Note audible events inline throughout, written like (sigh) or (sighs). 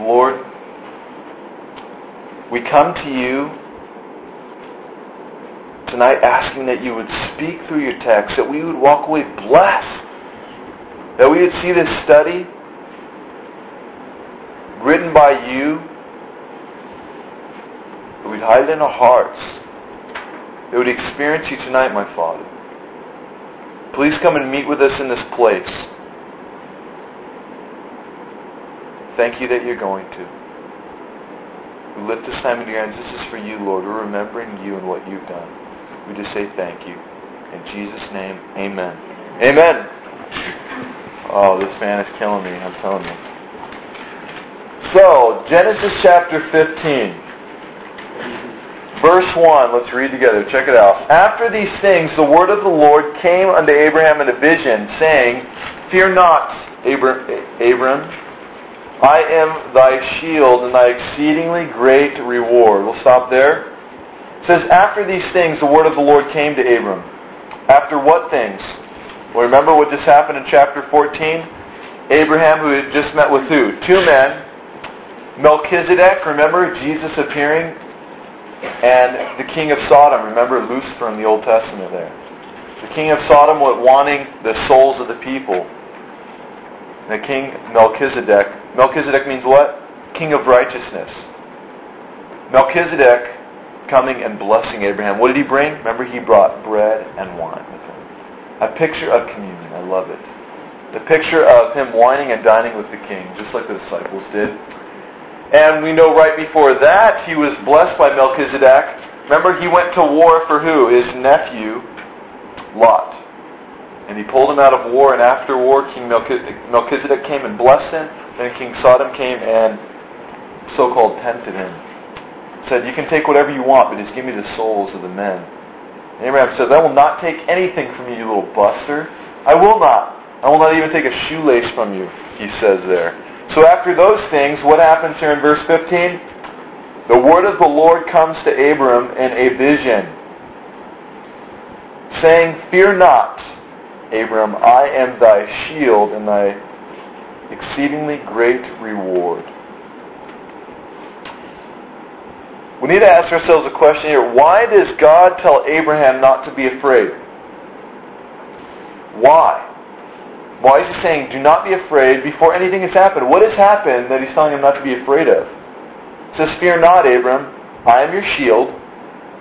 Lord, we come to you tonight asking that you would speak through your text, that we would walk away blessed, that we would see this study written by you, that we'd hide it in our hearts, that we'd experience you tonight, my Father. Please come and meet with us in this place. Thank you that you're going to. We lift this time into your hands. This is for you, Lord. We're remembering you and what you've done. We just say thank you. In Jesus' name, amen. Amen. Oh, this fan is killing me, I'm telling you. So, Genesis chapter 15. Verse 1, let's read together. Check it out. After these things, the word of the Lord came unto Abraham in a vision, saying, Fear not, Abram. I am thy shield and thy exceedingly great reward. We'll stop there. It says, After these things, the word of the Lord came to Abram. After what things? Well, remember what just happened in chapter 14? Abraham, who had just met with who? Two men. Melchizedek, remember Jesus appearing and the king of Sodom, remember Lucifer in the Old Testament there. The king of Sodom was wanting the souls of the people. The king Melchizedek. Melchizedek means what? King of righteousness. Melchizedek coming and blessing Abraham. What did he bring? Remember, he brought bread and wine with him. A picture of communion. I love it. The picture of him wining and dining with the king, just like the disciples did. And we know right before that he was blessed by Melchizedek. Remember, he went to war for who? His nephew, Lot. And he pulled him out of war, and after war, King Melchizedek came and blessed him. Then King Sodom came and so called tempted him. Said, You can take whatever you want, but just give me the souls of the men. And Abraham said, I will not take anything from you, you little buster. I will not. I will not even take a shoelace from you, he says there. So after those things, what happens here in verse 15? The word of the Lord comes to Abram in a vision, saying, Fear not, Abram, I am thy shield and thy exceedingly great reward. We need to ask ourselves a question here. Why does God tell Abraham not to be afraid? Why? Why is he saying, do not be afraid before anything has happened? What has happened that he's telling him not to be afraid of? He says, Fear not, Abram. I am your shield,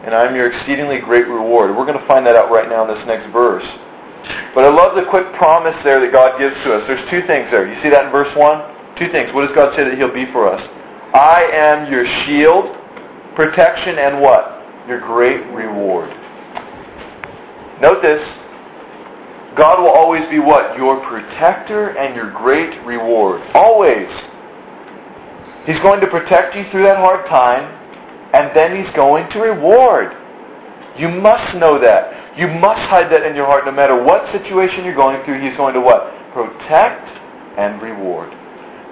and I am your exceedingly great reward. We're going to find that out right now in this next verse. But I love the quick promise there that God gives to us. There's two things there. You see that in verse 1? Two things. What does God say that He'll be for us? I am your shield, protection, and what? Your great reward. Note this. God will always be what? Your protector and your great reward. Always. He's going to protect you through that hard time, and then He's going to reward. You must know that. You must hide that in your heart no matter what situation you're going through. He's going to what? Protect and reward.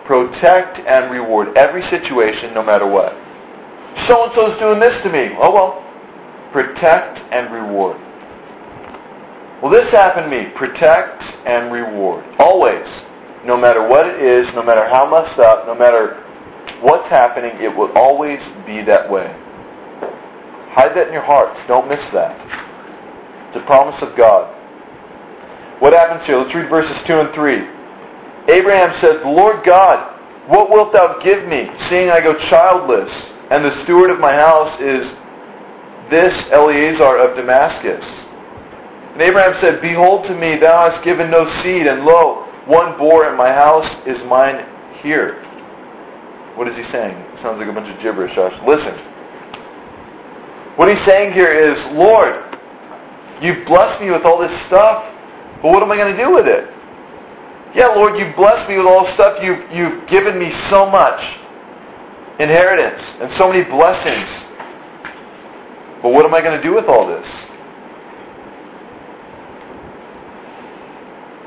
Protect and reward every situation no matter what. So and so's doing this to me. Oh well. Protect and reward. Well, this happened to me. Protect and reward. Always. No matter what it is, no matter how messed up, no matter what's happening, it will always be that way. Hide that in your hearts. Don't miss that. A promise of God. What happens here? Let's read verses 2 and 3. Abraham says, Lord God, what wilt thou give me, seeing I go childless, and the steward of my house is this Eleazar of Damascus? And Abraham said, Behold to me, thou hast given no seed, and lo, one boar in my house is mine here. What is he saying? It sounds like a bunch of gibberish. Listen. What he's saying here is, Lord, you've blessed me with all this stuff, but what am I going to do with it? Yeah, Lord, you've blessed me with all this stuff. You've, you've given me so much inheritance and so many blessings. But what am I going to do with all this?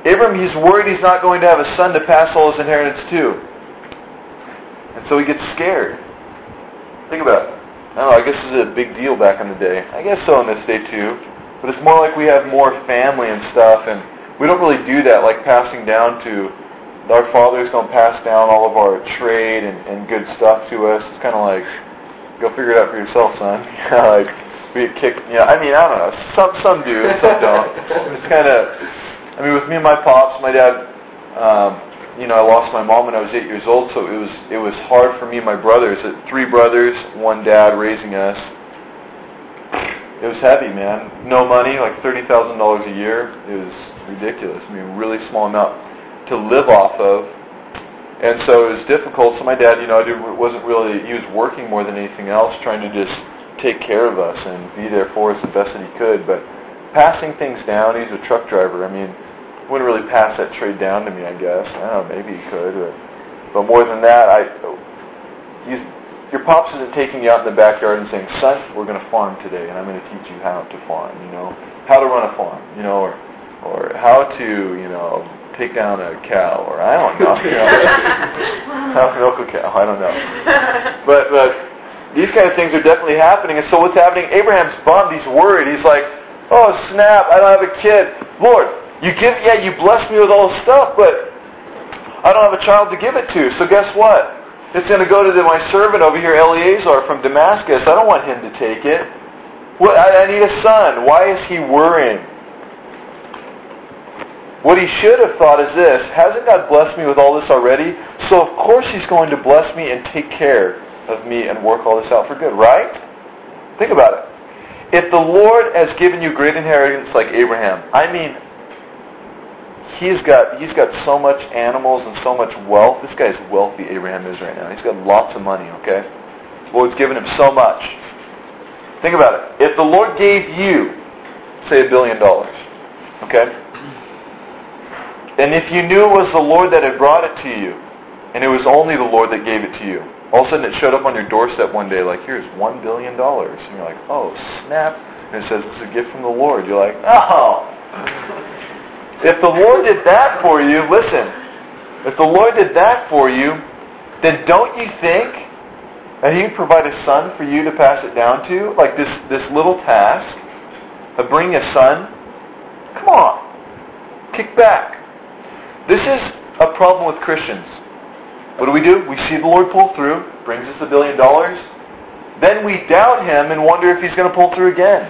Abram, he's worried he's not going to have a son to pass all his inheritance to. And so he gets scared. Think about it. I don't know, I guess this is a big deal back in the day. I guess so in this day too. But it's more like we have more family and stuff, and we don't really do that, like passing down to our father's to pass down all of our trade and, and good stuff to us. It's kind of like, go figure it out for yourself, son. (laughs) like, we get kicked. Yeah, I mean, I don't know. Some some do, some don't. It's kind of. I mean, with me and my pops, my dad. Um, you know, I lost my mom when I was eight years old, so it was it was hard for me and my brothers. Three brothers, one dad raising us. It was heavy, man. No money, like thirty thousand dollars a year. Was ridiculous. I mean, really small amount to live off of. And so it was difficult. So my dad, you know, wasn't really, he was working more than anything else, trying to just take care of us and be there for us the best that he could. But passing things down, he's a truck driver. I mean, wouldn't really pass that trade down to me, I guess. I don't know, maybe he could. But, but more than that, I, he's, your pops isn't taking you out in the backyard and saying, son, we're going to farm today, and I'm going to teach you how to farm, you know, how to run a farm, you know, or, or how to, you know, take down a cow, or I don't know. You (laughs) know how to milk a cow. I don't know. But but these kind of things are definitely happening. And so what's happening? Abraham's bummed. He's worried. He's like, oh snap! I don't have a kid. Lord, you give yeah, you bless me with all this stuff, but I don't have a child to give it to. So guess what? It's going to go to the, my servant over here, Eleazar from Damascus. I don't want him to take it. What, I, I need a son. Why is he worrying? What he should have thought is this Hasn't God blessed me with all this already? So, of course, he's going to bless me and take care of me and work all this out for good, right? Think about it. If the Lord has given you great inheritance like Abraham, I mean, he's got he's got so much animals and so much wealth. This guy's wealthy, Abraham is right now. He's got lots of money, okay? Lord's given him so much. Think about it. If the Lord gave you, say, a billion dollars, okay? And if you knew it was the Lord that had brought it to you, and it was only the Lord that gave it to you, all of a sudden it showed up on your doorstep one day, like, here's one billion dollars. And you're like, oh, snap. And it says, it's a gift from the Lord. You're like, oh. (laughs) If the Lord did that for you, listen, if the Lord did that for you, then don't you think that He'd provide a son for you to pass it down to? Like this, this little task of bringing a son? Come on. Kick back. This is a problem with Christians. What do we do? We see the Lord pull through, brings us a billion dollars. Then we doubt him and wonder if he's going to pull through again.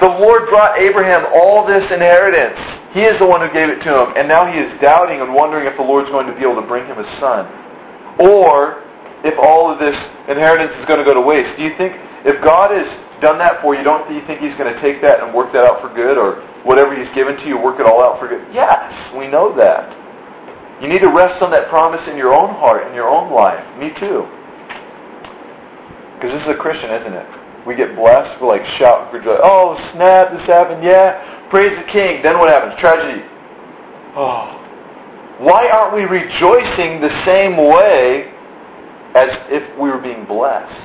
The Lord brought Abraham all this inheritance. He is the one who gave it to him. And now he is doubting and wondering if the Lord's going to be able to bring him a son. Or if all of this inheritance is going to go to waste. Do you think if God has done that for you, don't you think He's going to take that and work that out for good? Or whatever He's given to you, work it all out for good? Yes, we know that. You need to rest on that promise in your own heart, in your own life. Me too. Because this is a Christian, isn't it? We get blessed, we like shout for joy. Oh, snap, this happened, yeah. Praise the King. Then what happens? Tragedy. Oh. Why aren't we rejoicing the same way as if we were being blessed?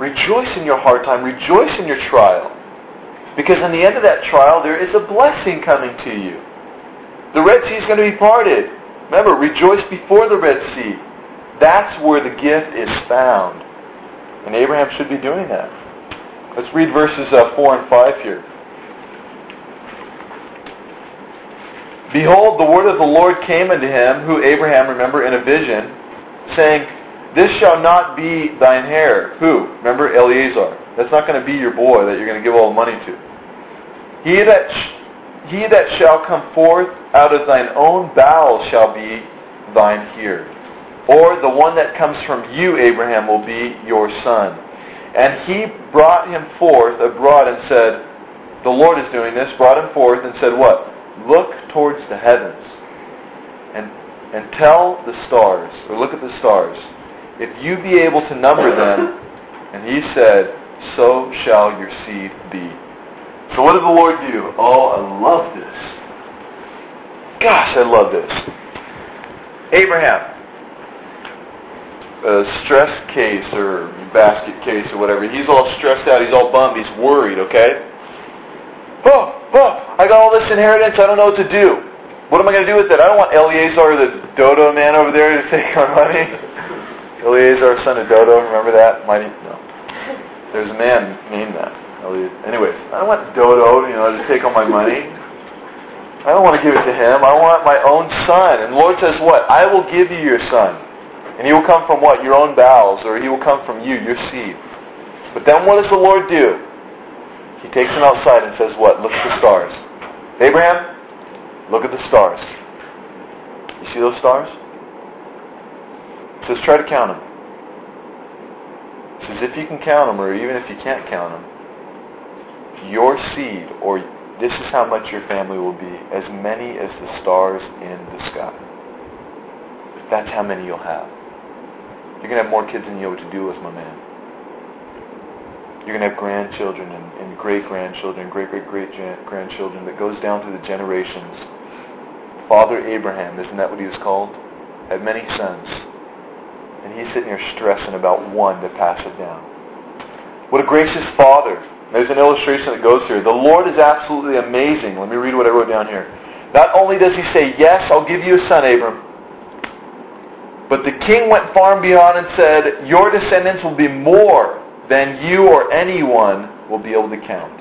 Rejoice in your hard time. Rejoice in your trial. Because in the end of that trial, there is a blessing coming to you. The Red Sea is going to be parted. Remember, rejoice before the Red Sea. That's where the gift is found. And Abraham should be doing that. Let's read verses uh, 4 and 5 here. Behold, the word of the Lord came unto him, who Abraham, remember, in a vision, saying, this shall not be thine heir. Who? Remember Eleazar. That's not going to be your boy that you're going to give all the money to. He that, he that shall come forth out of thine own bowels shall be thine heir. Or the one that comes from you, Abraham, will be your son. And he brought him forth abroad and said, The Lord is doing this, brought him forth and said, What? Look towards the heavens and, and tell the stars, or look at the stars if you be able to number them, and he said, so shall your seed be. So what did the Lord do? Oh, I love this. Gosh, I love this. Abraham, a stress case or basket case or whatever. He's all stressed out. He's all bummed. He's worried, okay? Oh, oh, I got all this inheritance. I don't know what to do. What am I going to do with it? I don't want Eleazar, the dodo man over there, to (laughs) take our money. Eleazar, son of Dodo, remember that? Mighty, no. There's a man named that. Anyways, I don't want Dodo, you know, to take all my money. I don't want to give it to him. I want my own son. And the Lord says, What? I will give you your son. And he will come from what? Your own bowels, or he will come from you, your seed. But then what does the Lord do? He takes him outside and says, What? Look at the stars. Abraham, look at the stars. You see those stars? He says, Try to count them. He says, If you can count them, or even if you can't count them, your seed or this is how much your family will be, as many as the stars in the sky. That's how many you'll have. You're going to have more kids than you know what to do with, my man. You're going to have grandchildren and, and great grandchildren, great great great grandchildren that goes down through the generations. Father Abraham, isn't that what he was called? Had many sons. And he's sitting here stressing about one to pass it down. What a gracious father there's an illustration that goes here. The Lord is absolutely amazing. Let me read what I wrote down here. Not only does he say, Yes, I'll give you a son, Abram, but the king went far and beyond and said, Your descendants will be more than you or anyone will be able to count.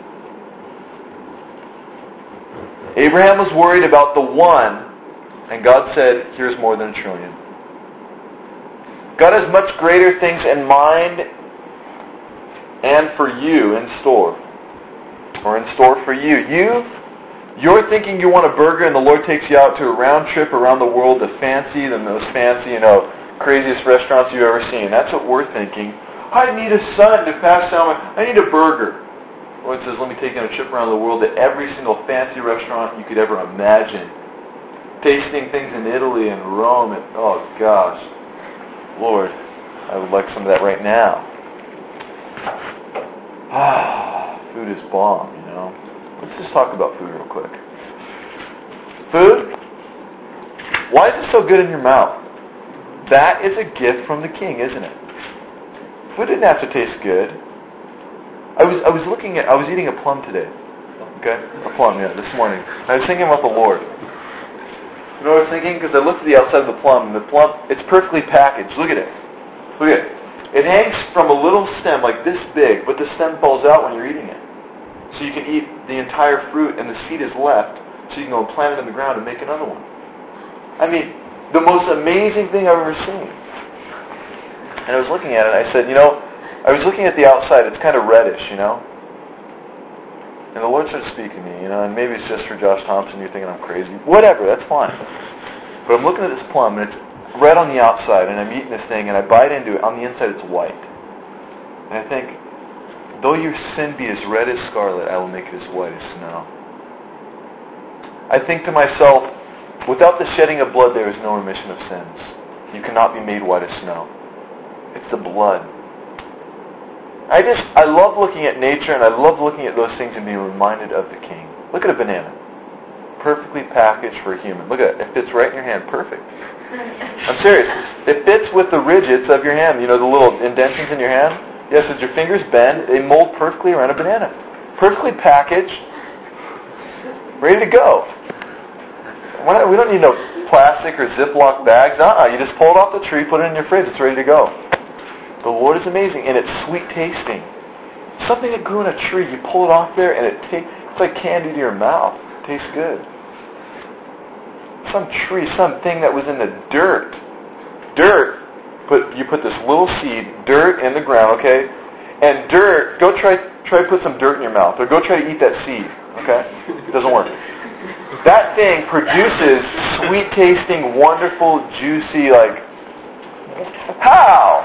Abraham was worried about the one, and God said, Here's more than a trillion. God has much greater things in mind and for you in store. Or in store for you. You, you're thinking you want a burger and the Lord takes you out to a round trip around the world to fancy the most fancy, you know, craziest restaurants you've ever seen. That's what we're thinking. I need a son to pass down. I need a burger. Lord says, let me take you on a trip around the world to every single fancy restaurant you could ever imagine. Tasting things in Italy and Rome and, oh gosh. Lord, I would like some of that right now. Ah, (sighs) food is bomb, you know. Let's just talk about food real quick. Food? Why is it so good in your mouth? That is a gift from the king, isn't it? Food didn't have to taste good. I was I was looking at I was eating a plum today. Okay? A plum, yeah, this morning. I was thinking about the Lord. You know what I was thinking? Because I looked at the outside of the plum, and the plum, it's perfectly packaged. Look at it. Look at it. It hangs from a little stem like this big, but the stem falls out when you're eating it. So you can eat the entire fruit and the seed is left, so you can go and plant it in the ground and make another one. I mean, the most amazing thing I've ever seen. And I was looking at it, and I said, you know, I was looking at the outside, it's kind of reddish, you know? And the Lord started speaking to me, you know, and maybe it's just for Josh Thompson, you're thinking I'm crazy. Whatever, that's fine. But I'm looking at this plum, and it's red on the outside, and I'm eating this thing, and I bite into it. On the inside, it's white. And I think, though your sin be as red as scarlet, I will make it as white as snow. I think to myself, without the shedding of blood, there is no remission of sins. You cannot be made white as snow. It's the blood. I just, I love looking at nature and I love looking at those things and being reminded of the King. Look at a banana. Perfectly packaged for a human. Look at it. It fits right in your hand. Perfect. I'm serious. It fits with the ridges of your hand. You know the little indentions in your hand? Yes, as your fingers bend, they mold perfectly around a banana. Perfectly packaged, ready to go. We don't need no plastic or Ziploc bags. Uh-uh. You just pull it off the tree, put it in your fridge, it's ready to go. The Lord is amazing, and it's sweet tasting. Something that grew in a tree, you pull it off there, and it tastes it's like candy to your mouth. It tastes good some tree, something that was in the dirt. Dirt. Put you put this little seed, dirt in the ground, okay? And dirt, go try try to put some dirt in your mouth, or go try to eat that seed, okay? It doesn't work. That thing produces sweet tasting, wonderful, juicy, like how?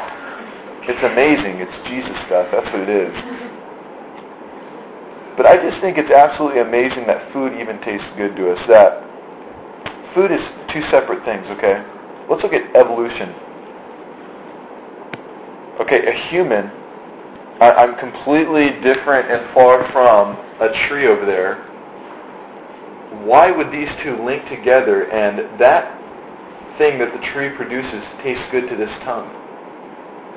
It's amazing. It's Jesus stuff. That's what it is. But I just think it's absolutely amazing that food even tastes good to us. That food is two separate things, okay? Let's look at evolution. Okay, a human, I, I'm completely different and far from a tree over there. Why would these two link together and that thing that the tree produces tastes good to this tongue?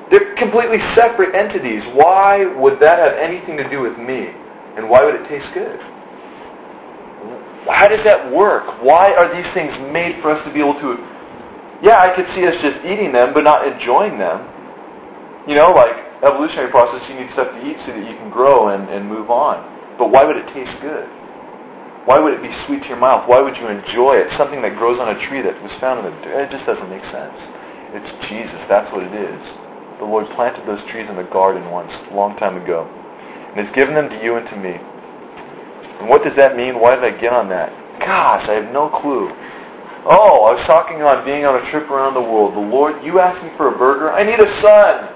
They're completely separate entities. Why would that have anything to do with me? And why would it taste good? How does that work? Why are these things made for us to be able to? Yeah, I could see us just eating them, but not enjoying them. You know, like evolutionary process, you need stuff to eat so that you can grow and, and move on. But why would it taste good? Why would it be sweet to your mouth? Why would you enjoy it? Something that grows on a tree that was found in the dirt. It just doesn't make sense. It's Jesus. That's what it is. The Lord planted those trees in the garden once, a long time ago. And has given them to you and to me. And what does that mean? Why did I get on that? Gosh, I have no clue. Oh, I was talking on being on a trip around the world. The Lord, you asked me for a burger? I need a son.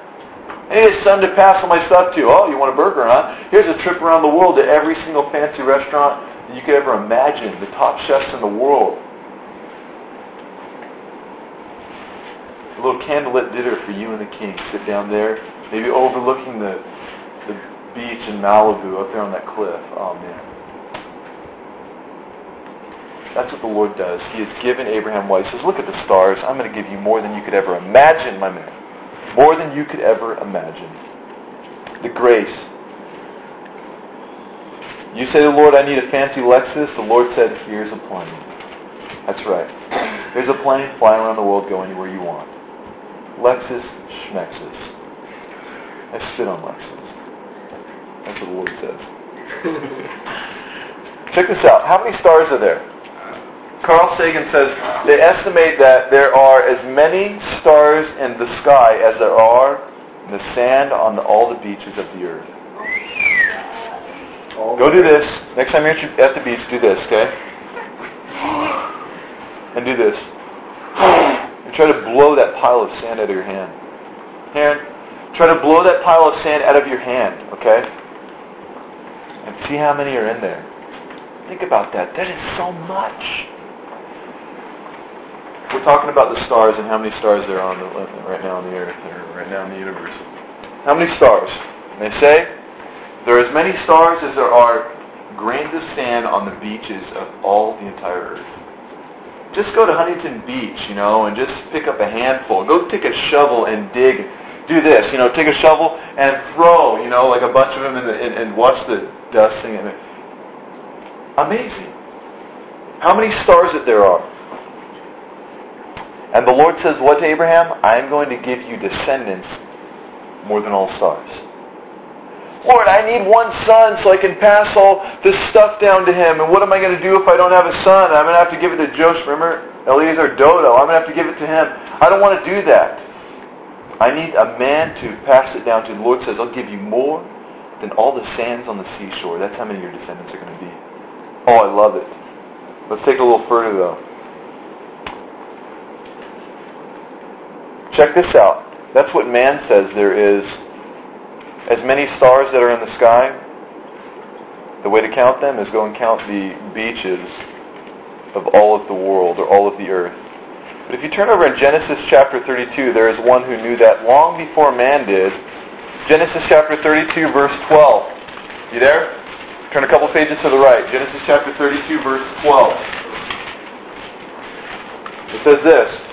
I need a son to pass all my stuff to. Oh, you want a burger, huh? Here's a trip around the world to every single fancy restaurant that you could ever imagine, the top chefs in the world. A little candlelit dinner for you and the king. Sit down there, maybe overlooking the, the beach in Malibu up there on that cliff. Oh, man. That's what the Lord does. He has given Abraham what? He says, Look at the stars. I'm going to give you more than you could ever imagine, my man. More than you could ever imagine. The grace you say to the Lord, I need a fancy Lexus. The Lord said, here's a plane. That's right. Here's a plane, fly around the world, go anywhere you want. Lexus Schmexus. I sit on Lexus. That's what the Lord says. (laughs) Check this out. How many stars are there? Carl Sagan says they estimate that there are as many stars in the sky as there are in the sand on all the beaches of the earth. Go do this. Next time you're at the beach, do this, okay? And do this. And try to blow that pile of sand out of your hand. Hand. Try to blow that pile of sand out of your hand, okay? And see how many are in there. Think about that. That is so much. We're talking about the stars and how many stars there are on the, uh, right now on the earth, or right now in the universe. How many stars? And they say there are as many stars as there are grains of sand on the beaches of all the entire earth. Just go to Huntington Beach, you know, and just pick up a handful. Go take a shovel and dig. Do this, you know, take a shovel and throw, you know, like a bunch of them in the, and, and watch the dust thing. Amazing. How many stars that there are? And the Lord says, What to Abraham? I'm going to give you descendants more than all stars. Lord, I need one son so I can pass all this stuff down to him. And what am I going to do if I don't have a son? I'm going to have to give it to Joe Schrimmer, Eliezer Dodo. I'm going to have to give it to him. I don't want to do that. I need a man to pass it down to. The Lord says, I'll give you more than all the sands on the seashore. That's how many of your descendants are going to be. Oh, I love it. Let's take it a little further, though. Check this out. That's what man says there is as many stars that are in the sky, the way to count them is go and count the beaches of all of the world or all of the earth. But if you turn over in Genesis chapter 32, there is one who knew that long before man did. Genesis chapter 32, verse 12. You there? Turn a couple pages to the right. Genesis chapter 32, verse 12. It says this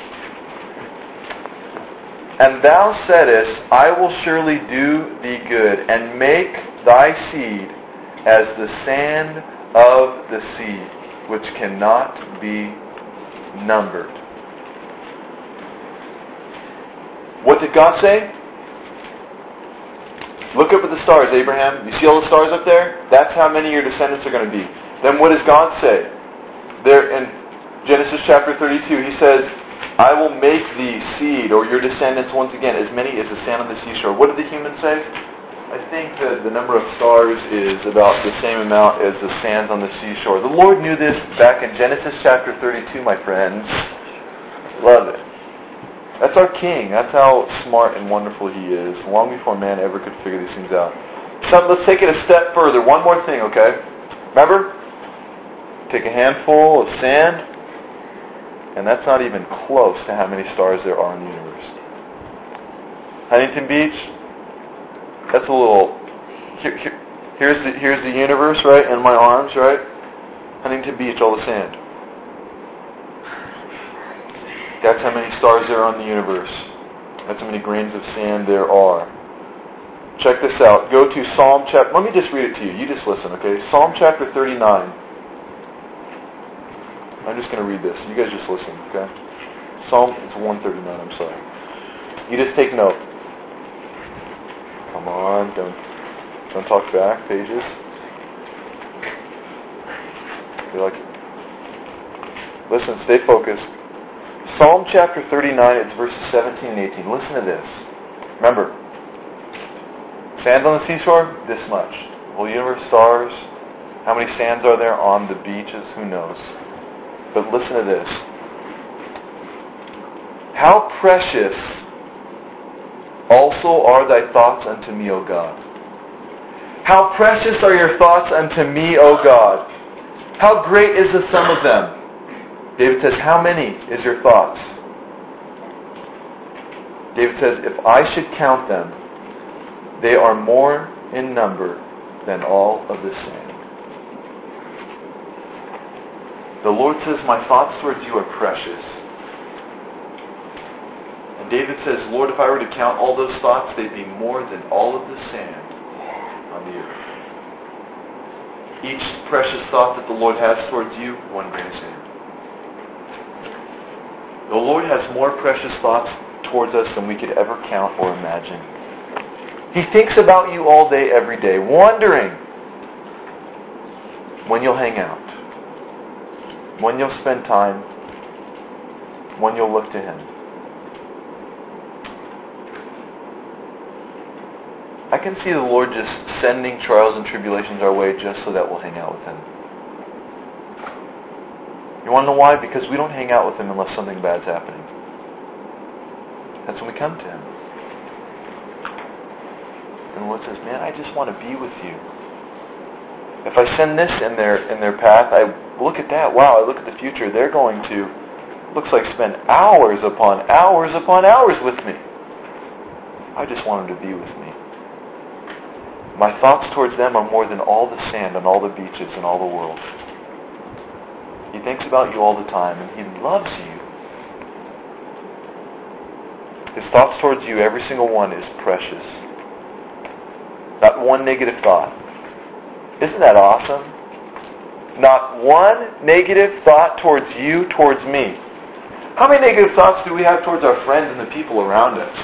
and thou saidst, I will surely do thee good, and make thy seed as the sand of the sea, which cannot be numbered. What did God say? Look up at the stars, Abraham. You see all the stars up there? That's how many your descendants are going to be. Then what does God say? There in Genesis chapter 32, he says, I will make the seed, or your descendants, once again, as many as the sand on the seashore. What did the humans say? I think that the number of stars is about the same amount as the sands on the seashore. The Lord knew this back in Genesis chapter 32, my friends. Love it. That's our King. That's how smart and wonderful He is, long before man ever could figure these things out. So let's take it a step further. One more thing, okay? Remember? Take a handful of sand, and that's not even close to how many stars there are in the universe. Huntington Beach, that's a little. Here, here, here's the here's the universe, right, in my arms, right? Huntington Beach, all the sand. That's how many stars there are in the universe. That's how many grains of sand there are. Check this out. Go to Psalm chapter. Let me just read it to you. You just listen, okay? Psalm chapter 39. I'm just going to read this. You guys just listen, okay? Psalm, it's 139, I'm sorry. You just take note. Come on, don't, don't talk back, pages. You're like, listen, stay focused. Psalm chapter 39, it's verses 17 and 18. Listen to this. Remember, sands on the seashore, this much. Whole universe, stars. How many sands are there on the beaches? Who knows? But listen to this. How precious also are thy thoughts unto me, O God. How precious are your thoughts unto me, O God. How great is the sum of them. David says, How many is your thoughts? David says, If I should count them, they are more in number than all of the sand. The Lord says, My thoughts towards you are precious. And David says, Lord, if I were to count all those thoughts, they'd be more than all of the sand on the earth. Each precious thought that the Lord has towards you, one grain of sand. The Lord has more precious thoughts towards us than we could ever count or imagine. He thinks about you all day, every day, wondering when you'll hang out, when you'll spend time, when you'll look to Him. I can see the Lord just sending trials and tribulations our way just so that we'll hang out with Him. You want to know why? Because we don't hang out with Him unless something bad's happening. That's when we come to Him. And the Lord says, Man, I just want to be with you. If I send this in their in their path, I look at that. Wow, I look at the future. They're going to looks like spend hours upon hours upon hours with me. I just want them to be with me. My thoughts towards them are more than all the sand on all the beaches in all the world. He thinks about you all the time, and He loves you. His thoughts towards you, every single one, is precious. Not one negative thought. Isn't that awesome? Not one negative thought towards you, towards me. How many negative thoughts do we have towards our friends and the people around us?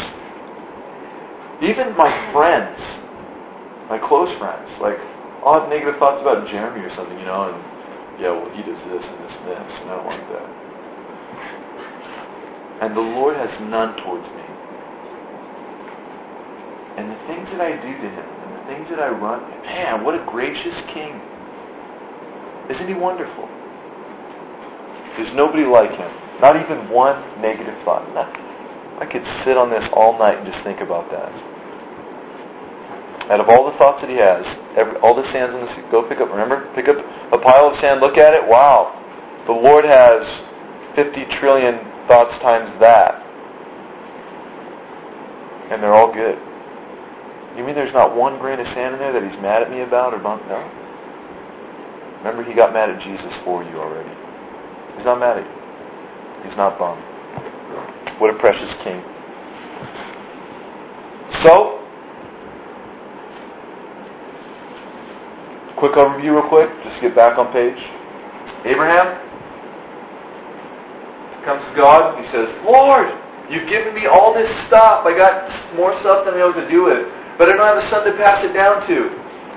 Even my friends my close friends. Like, I'll have negative thoughts about Jeremy or something, you know, and yeah, well, he does this and this and this, and I don't like that. And the Lord has none towards me. And the things that I do to him, things that I run, man, what a gracious king. Isn't he wonderful? There's nobody like him. Not even one negative thought. I could sit on this all night and just think about that. Out of all the thoughts that he has, every, all the sands in the sea, go pick up, remember? Pick up a pile of sand, look at it, wow. The Lord has 50 trillion thoughts times that. And they're all good. You mean there's not one grain of sand in there that he's mad at me about or? No. Remember, he got mad at Jesus for you already. He's not mad at you. He's not bummed. What a precious king. So, quick overview, real quick, just get back on page. Abraham comes to God. He says, Lord, you've given me all this stuff. I got more stuff than I know what to do with. But I don't have a son to pass it down to.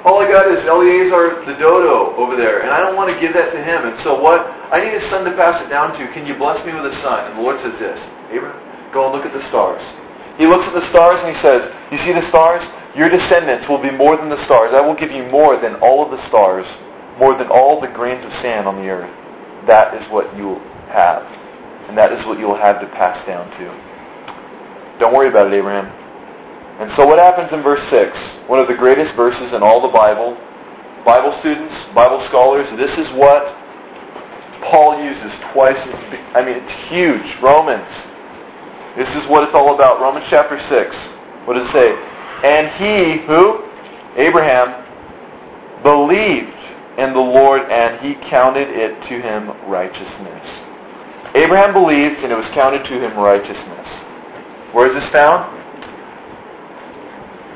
All I got is Eleazar the dodo over there, and I don't want to give that to him. And so what? I need a son to pass it down to. Can you bless me with a son? And the Lord says this, Abraham, go and look at the stars. He looks at the stars and he says, You see the stars? Your descendants will be more than the stars. I will give you more than all of the stars, more than all the grains of sand on the earth. That is what you will have. And that is what you will have to pass down to. Don't worry about it, Abraham. And so what happens in verse 6? One of the greatest verses in all the Bible. Bible students, Bible scholars, this is what Paul uses twice. I mean, it's huge. Romans. This is what it's all about. Romans chapter 6. What does it say? And he, who? Abraham, believed in the Lord and he counted it to him righteousness. Abraham believed and it was counted to him righteousness. Where is this found?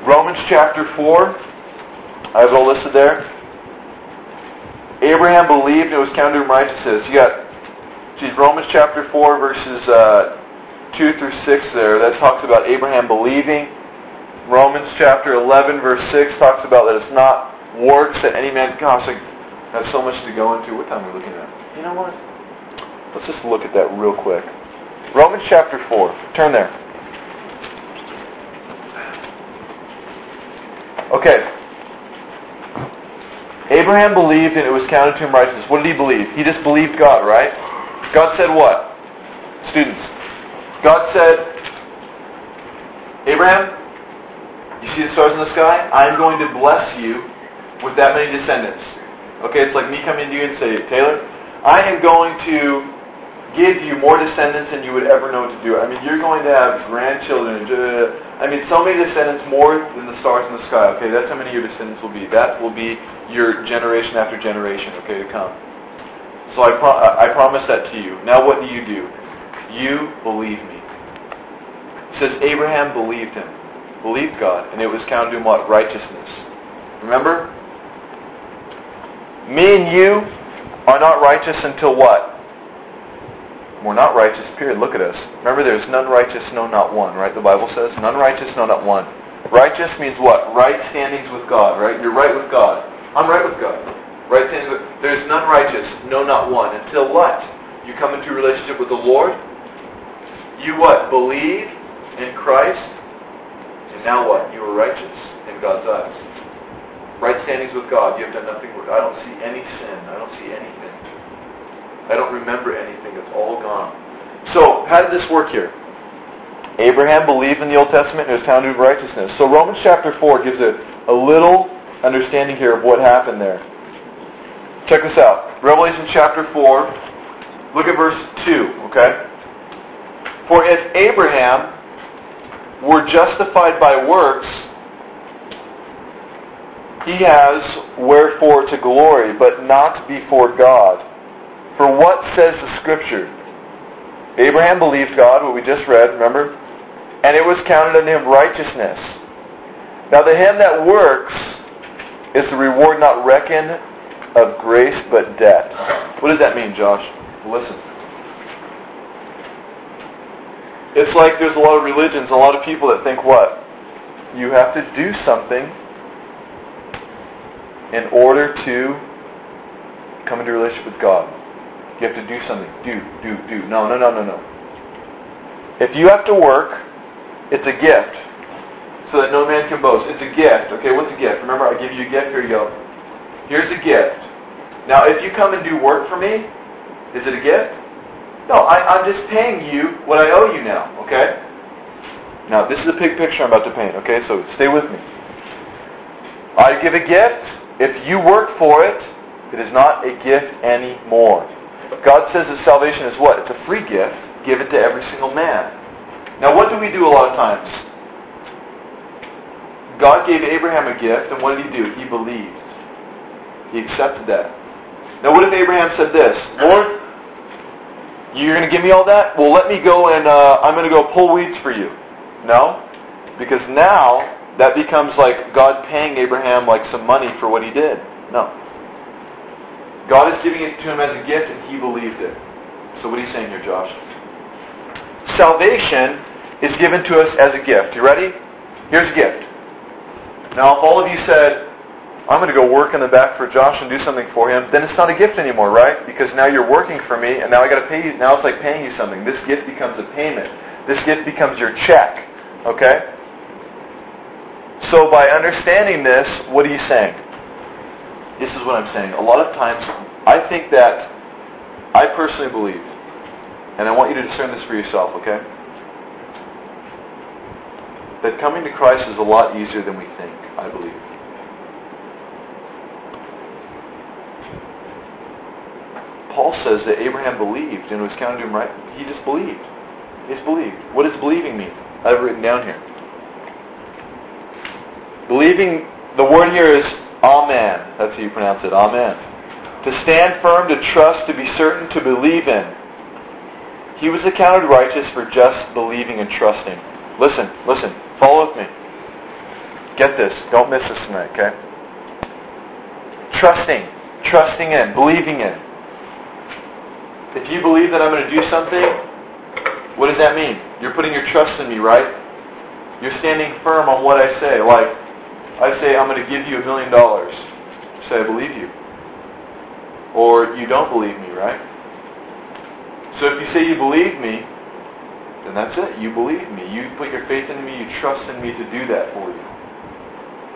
Romans chapter 4. I have it all listed there. Abraham believed and it was counted to him righteousness. You got geez, Romans chapter 4, verses uh, 2 through 6 there. That talks about Abraham believing Romans chapter 11, verse 6 talks about that it's not works that any man can. I have so much to go into. What time are we looking at? You know what? Let's just look at that real quick. Romans chapter 4. Turn there. Okay. Abraham believed and it was counted to him righteousness. What did he believe? He just believed God, right? God said what? Students. God said, Abraham, you see the stars in the sky? I'm going to bless you with that many descendants. Okay, it's like me coming to you and say, Taylor, I am going to give you more descendants than you would ever know to do. I mean, you're going to have grandchildren. I mean, so many descendants more than the stars in the sky. Okay, that's how many your descendants will be. That will be your generation after generation. Okay, to come. So I, pro- I promise that to you. Now, what do you do? You believe me. It says Abraham believed him, believed God, and it was counted to him what righteousness. Remember, me and you are not righteous until what? We're not righteous, period. Look at us. Remember, there's none righteous, no, not one, right? The Bible says, none righteous, no, not one. Righteous means what? Right standings with God, right? You're right with God. I'm right with God. Right standings with There's none righteous, no, not one. Until what? You come into relationship with the Lord. You what? Believe in Christ. And now what? You are righteous in God's eyes. Right standings with God. You have done nothing. I don't see any sin. I don't see anything. I don't remember anything. It's all gone. So, how did this work here? Abraham believed in the Old Testament and was counted of righteousness. So Romans chapter 4 gives a, a little understanding here of what happened there. Check this out. Revelation chapter 4, look at verse 2, okay? For if Abraham were justified by works, he has wherefore to glory, but not before God. For what says the Scripture? Abraham believed God, what we just read, remember? And it was counted unto him righteousness. Now, the him that works is the reward not reckoned of grace but debt. What does that mean, Josh? Listen. It's like there's a lot of religions, a lot of people that think what? You have to do something in order to come into relationship with God. You have to do something. Do, do, do. No, no, no, no, no. If you have to work, it's a gift. So that no man can boast. It's a gift. Okay, what's a gift? Remember, I give you a gift. Here you go. Here's a gift. Now, if you come and do work for me, is it a gift? No, I, I'm just paying you what I owe you now. Okay? Now, this is a big picture I'm about to paint. Okay, so stay with me. I give a gift. If you work for it, it is not a gift anymore. God says that salvation is what? It's a free gift given to every single man. Now, what do we do a lot of times? God gave Abraham a gift, and what did he do? He believed. He accepted that. Now, what if Abraham said this? Lord, you're going to give me all that? Well, let me go and uh, I'm going to go pull weeds for you. No? Because now that becomes like God paying Abraham like some money for what he did. No. God is giving it to him as a gift, and he believed it. So what are you saying here, Josh? Salvation is given to us as a gift. You ready? Here's a gift. Now, if all of you said, I'm going to go work in the back for Josh and do something for him, then it's not a gift anymore, right? Because now you're working for me, and now I got to pay you. Now it's like paying you something. This gift becomes a payment. This gift becomes your check. Okay? So by understanding this, what are you saying? This is what I'm saying. A lot of times, I think that I personally believe, and I want you to discern this for yourself, okay? That coming to Christ is a lot easier than we think, I believe. Paul says that Abraham believed and was counted to him right. He just believed. He just believed. What does believing mean? I have written down here. Believing, the word here is Amen. That's how you pronounce it. Amen. To stand firm, to trust, to be certain, to believe in. He was accounted righteous for just believing and trusting. Listen, listen. Follow with me. Get this. Don't miss this tonight, okay? Trusting. Trusting in. Believing in. If you believe that I'm going to do something, what does that mean? You're putting your trust in me, right? You're standing firm on what I say. Like, I say, I'm going to give you a million dollars. Say, I believe you. or you don't believe me, right? So if you say you believe me, then that's it. You believe me. You put your faith in me. You trust in me to do that for you.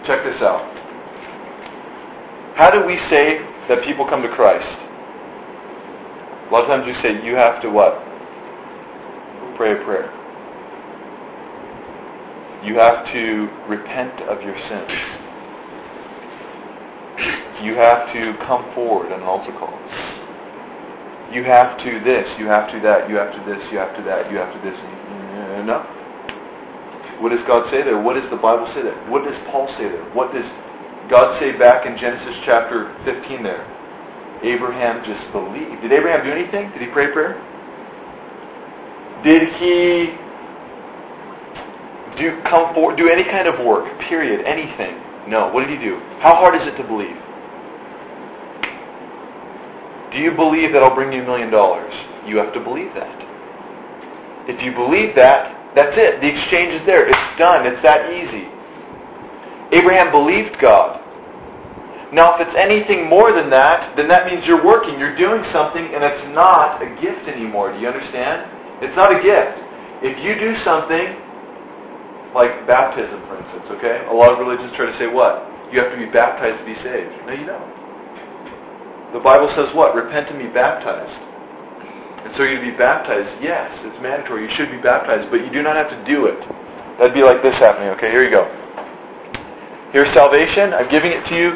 Check this out. How do we say that people come to Christ? A lot of times we say you have to what? Pray a prayer. You have to repent of your sins. You have to come forward on an altar call. You have to this, you have to that, you have to this, you have to that, you have to this. Mm, no. What does God say there? What does the Bible say there? What does Paul say there? What does God say back in Genesis chapter 15 there? Abraham just believed. Did Abraham do anything? Did he pray prayer? Did he do come forward, do any kind of work, period, anything. No. What did he do? How hard is it to believe? Do you believe that I'll bring you a million dollars? You have to believe that. If you believe that, that's it. The exchange is there. It's done. It's that easy. Abraham believed God. Now, if it's anything more than that, then that means you're working, you're doing something, and it's not a gift anymore. Do you understand? It's not a gift. If you do something like baptism, for instance, okay? A lot of religions try to say what? You have to be baptized to be saved. No, you don't. The Bible says what? Repent and be baptized. And so you're to be baptized. Yes, it's mandatory. You should be baptized, but you do not have to do it. That'd be like this happening, okay? Here you go. Here's salvation. I'm giving it to you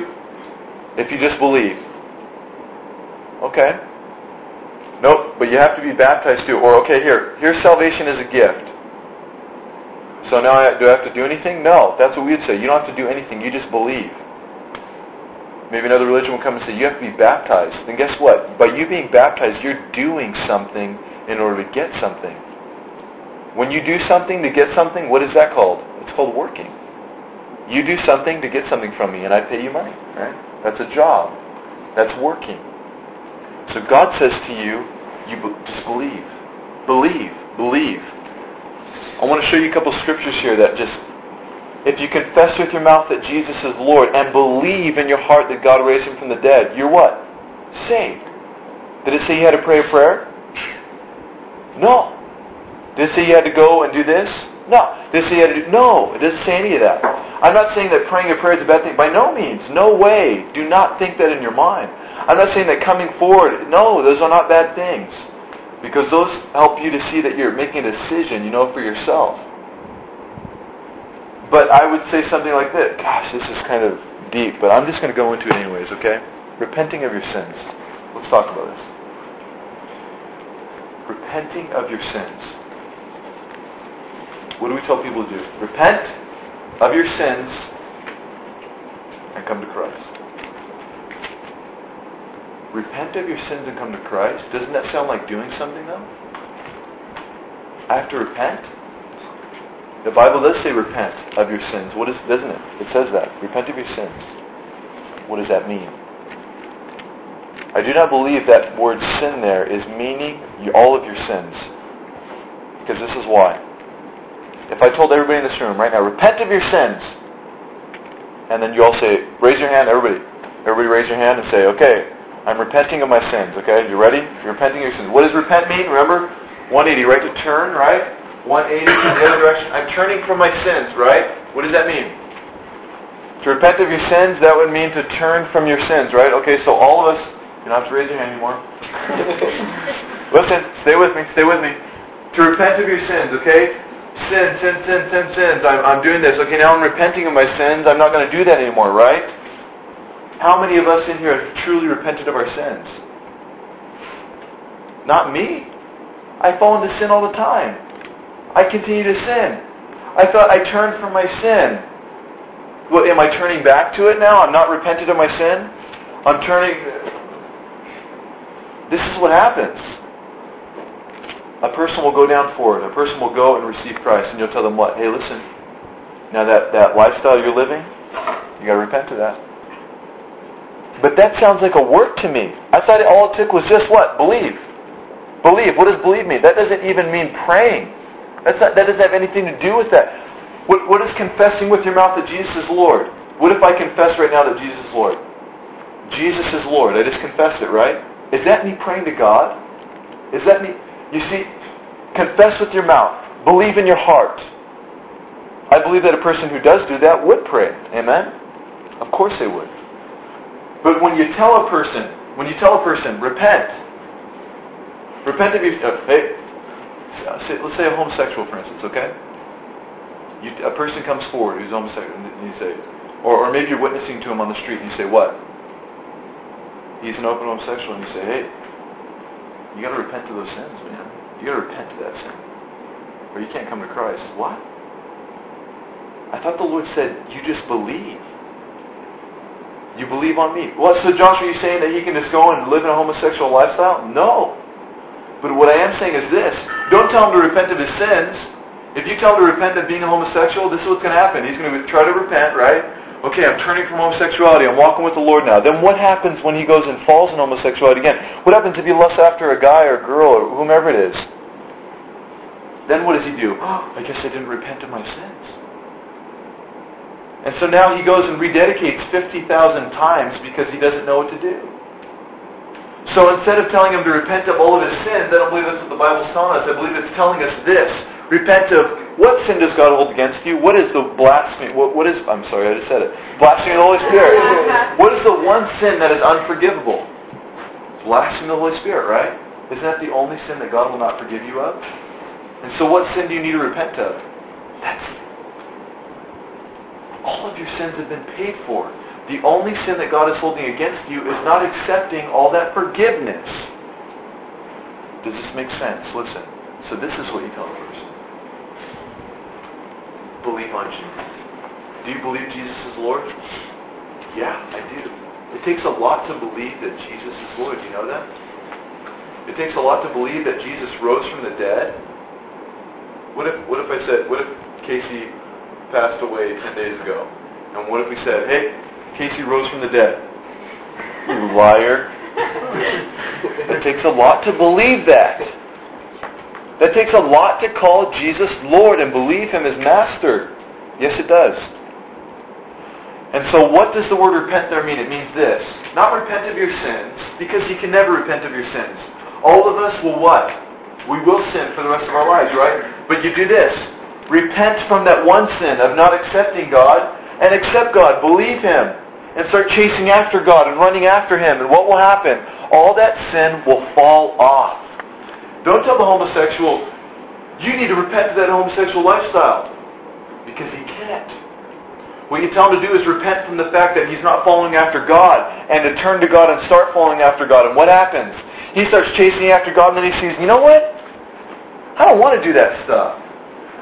if you just believe. Okay. Nope, but you have to be baptized too. Or, okay, here. Here's salvation as a gift. So now, I, do I have to do anything? No. That's what we would say. You don't have to do anything. You just believe. Maybe another religion will come and say, you have to be baptized. Then guess what? By you being baptized, you're doing something in order to get something. When you do something to get something, what is that called? It's called working. You do something to get something from me, and I pay you money. Right? That's a job. That's working. So God says to you, you just believe. Believe. Believe. I want to show you a couple scriptures here that just, if you confess with your mouth that Jesus is Lord and believe in your heart that God raised him from the dead, you're what? Saved. Did it say you had to pray a prayer? No. Did it say you had to go and do this? No. Did it say you had to do No, it doesn't say any of that. I'm not saying that praying a prayer is a bad thing. By no means. No way. Do not think that in your mind. I'm not saying that coming forward, no, those are not bad things. Because those help you to see that you're making a decision, you know, for yourself. But I would say something like this. Gosh, this is kind of deep, but I'm just going to go into it anyways, okay? Repenting of your sins. Let's talk about this. Repenting of your sins. What do we tell people to do? Repent of your sins and come to Christ repent of your sins and come to Christ, doesn't that sound like doing something though? I have to repent? The Bible does say repent of your sins. What is doesn't it? It says that. Repent of your sins. What does that mean? I do not believe that word sin there is meaning all of your sins. Because this is why. If I told everybody in this room right now, repent of your sins, and then you all say, raise your hand, everybody. Everybody raise your hand and say, okay, I'm repenting of my sins, okay? You ready? You're repenting of your sins. What does repent mean? Remember? 180, right? To turn, right? 180 to the other direction. I'm turning from my sins, right? What does that mean? To repent of your sins, that would mean to turn from your sins, right? Okay, so all of us, you don't have to raise your hand anymore. (laughs) Listen, stay with me, stay with me. To repent of your sins, okay? Sin, sin, sin, sin, sins. I'm, I'm doing this. Okay, now I'm repenting of my sins. I'm not going to do that anymore, right? How many of us in here have truly repented of our sins? Not me. I fall into sin all the time. I continue to sin. I thought I turned from my sin. Well, am I turning back to it now? I'm not repented of my sin? I'm turning. This is what happens. A person will go down for it. A person will go and receive Christ, and you'll tell them what? Hey, listen. Now that, that lifestyle you're living, you got to repent of that. But that sounds like a work to me. I thought all it took was just what? Believe. Believe. What does believe mean? That doesn't even mean praying. That's not, that doesn't have anything to do with that. What, what is confessing with your mouth that Jesus is Lord? What if I confess right now that Jesus is Lord? Jesus is Lord. I just confessed it, right? Is that me praying to God? Is that me? You see, confess with your mouth. Believe in your heart. I believe that a person who does do that would pray. Amen? Of course they would. But when you tell a person, when you tell a person, repent, repent of your, uh, hey, let's say a homosexual, for instance, okay? You, a person comes forward who's homosexual, and you say, or, or maybe you're witnessing to him on the street, and you say, what? He's an open homosexual, and you say, hey, you got to repent of those sins, man. You got to repent of that sin, or you can't come to Christ. What? I thought the Lord said, you just believe. You believe on me. What, so Josh, are you saying that he can just go and live in a homosexual lifestyle? No. But what I am saying is this. Don't tell him to repent of his sins. If you tell him to repent of being a homosexual, this is what's going to happen. He's going to try to repent, right? Okay, I'm turning from homosexuality. I'm walking with the Lord now. Then what happens when he goes and falls in homosexuality again? What happens if he lusts after a guy or a girl or whomever it is? Then what does he do? Oh, (gasps) I guess I didn't repent of my sins. And so now he goes and rededicates 50,000 times because he doesn't know what to do. So instead of telling him to repent of all of his sins, I don't believe that's what the Bible's telling us. I believe it's telling us this. Repent of what sin does God hold against you? What is the blasphemy? What, what is, I'm sorry, I just said it. Blasphemy of the Holy Spirit. What is the one sin that is unforgivable? Blasphemy of the Holy Spirit, right? Isn't that the only sin that God will not forgive you of? And so what sin do you need to repent of? That's all of your sins have been paid for. The only sin that God is holding against you is not accepting all that forgiveness. Does this make sense? Listen. So this is what you tell the person. Believe on Jesus. Do you believe Jesus is Lord? Yeah, I do. It takes a lot to believe that Jesus is Lord. Do you know that? It takes a lot to believe that Jesus rose from the dead. What if what if I said what if Casey passed away 10 days ago. And what if we said, hey, Casey rose from the dead? You liar. it takes a lot to believe that. That takes a lot to call Jesus Lord and believe Him as Master. Yes, it does. And so, what does the word repent there mean? It means this not repent of your sins, because you can never repent of your sins. All of us will what? We will sin for the rest of our lives, right? But you do this Repent from that one sin of not accepting God and accept God. Believe Him and start chasing after God and running after Him. And what will happen? All that sin will fall off. Don't tell the homosexual, you need to repent of that homosexual lifestyle. Because he can't. What you tell him to do is repent from the fact that he's not following after God and to turn to God and start following after God. And what happens? He starts chasing after God and then he sees, you know what? I don't want to do that stuff.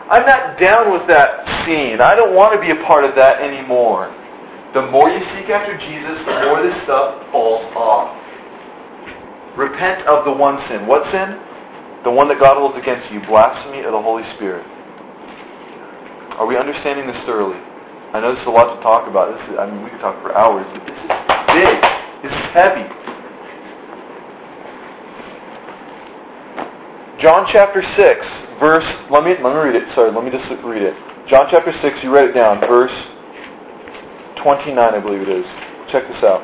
I'm not down with that scene. I don't want to be a part of that anymore. The more you seek after Jesus, the more this stuff falls off. Repent of the one sin. What sin? The one that God holds against you blasphemy of the Holy Spirit. Are we understanding this thoroughly? I know this is a lot to talk about. This is, I mean, we could talk for hours, but this is big. This is heavy. John chapter 6, verse, let me, let me read it. Sorry, let me just read it. John chapter 6, you write it down. Verse 29, I believe it is. Check this out.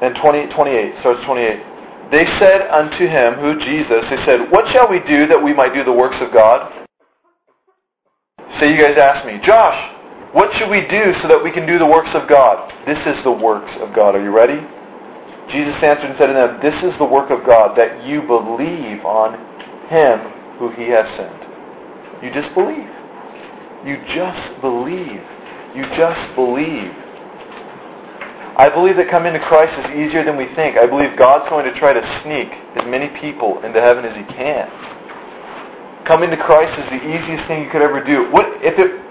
And 20, 28, starts 28. They said unto him, who Jesus, they said, What shall we do that we might do the works of God? So you guys ask me, Josh, what should we do so that we can do the works of God? This is the works of God. Are you ready? Jesus answered and said to them, This is the work of God, that you believe on Him who He has sent. You just believe. You just believe. You just believe. I believe that coming to Christ is easier than we think. I believe God's going to try to sneak as many people into heaven as He can. Coming to Christ is the easiest thing you could ever do. What if it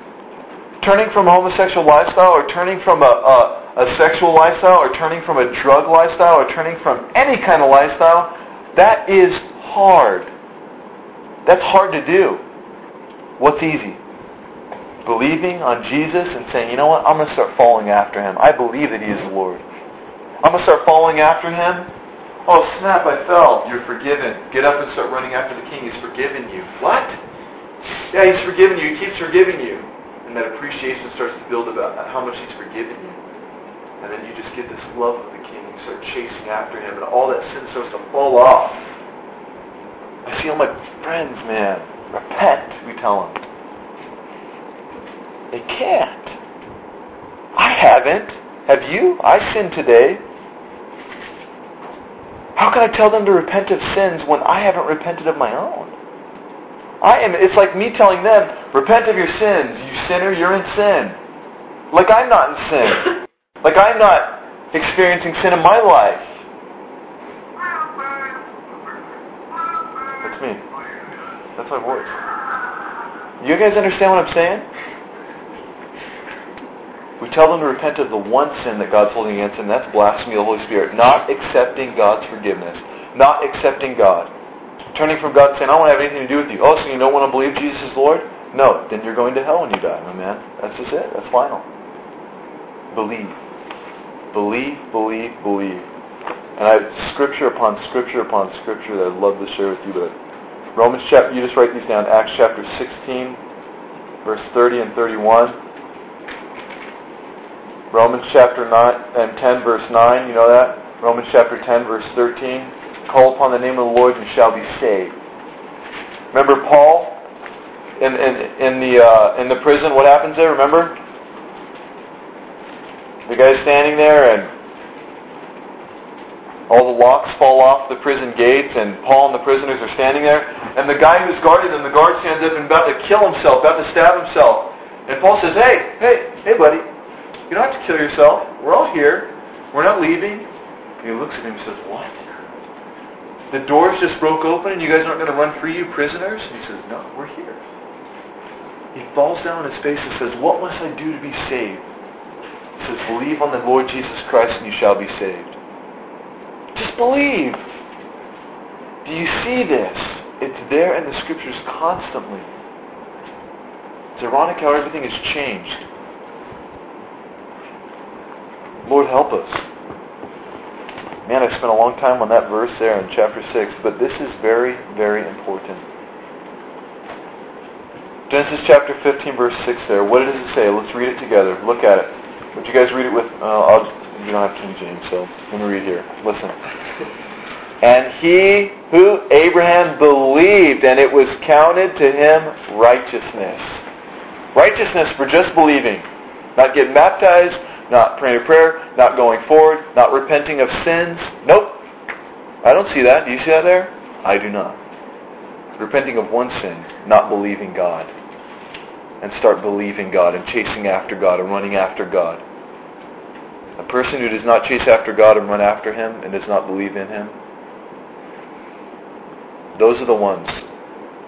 turning from a homosexual lifestyle or turning from a, a, a sexual lifestyle or turning from a drug lifestyle or turning from any kind of lifestyle, that is hard. That's hard to do. What's easy? Believing on Jesus and saying, you know what, I'm going to start following after him. I believe that he is the Lord. I'm going to start following after him. Oh, snap, I fell. You're forgiven. Get up and start running after the king. He's forgiven you. What? yeah, He's forgiven you. He keeps forgiving you. And that appreciation starts to build about how much He's forgiven you. And then you just get this love of the King. You start chasing after Him, and all that sin starts to fall off. I see all my friends, man. Repent, we tell them. They can't. I haven't. Have you? I sinned today. How can I tell them to repent of sins when I haven't repented of my own? I am it's like me telling them, repent of your sins, you sinner, you're in sin. Like I'm not in sin. (coughs) Like I'm not experiencing sin in my life. That's me. That's my voice. You guys understand what I'm saying? We tell them to repent of the one sin that God's holding against them. That's blasphemy of the Holy Spirit. Not accepting God's forgiveness. Not accepting God. Turning from God saying, I don't want to have anything to do with you. Oh, so you don't want to believe Jesus is Lord? No. Then you're going to hell when you die, my man. That's just it. That's final. Believe. Believe, believe, believe. And I have scripture upon scripture upon scripture that I'd love to share with you. But Romans chapter, you just write these down. Acts chapter 16, verse 30 and 31. Romans chapter 9 and 10 verse 9, you know that? Romans chapter 10 verse 13. Call upon the name of the Lord and shall be saved. Remember Paul in, in, in, the, uh, in the prison? What happens there? Remember? The guy's standing there and all the locks fall off the prison gates and Paul and the prisoners are standing there. And the guy who's guarding them, the guard stands up and about to kill himself, about to stab himself. And Paul says, hey, hey, hey buddy, you don't have to kill yourself. We're all here. We're not leaving. And he looks at him and says, What? The doors just broke open and you guys aren't going to run free, you prisoners? And he says, No, we're here. He falls down on his face and says, What must I do to be saved? He says, Believe on the Lord Jesus Christ and you shall be saved. Just believe. Do you see this? It's there in the scriptures constantly. It's ironic how everything has changed. Lord, help us. Man, I spent a long time on that verse there in chapter 6, but this is very, very important. Genesis chapter 15, verse 6 there. What does it say? Let's read it together. Look at it. Would you guys read it with... Uh, I'll, you don't have King James, so let me read here. Listen. (laughs) And he who Abraham believed, and it was counted to him righteousness. Righteousness for just believing. Not getting baptized, not praying a prayer, not going forward, not repenting of sins. Nope. I don't see that. Do you see that there? I do not. Repenting of one sin, not believing God. And start believing God and chasing after God and running after God. A person who does not chase after God and run after Him and does not believe in Him, those are the ones.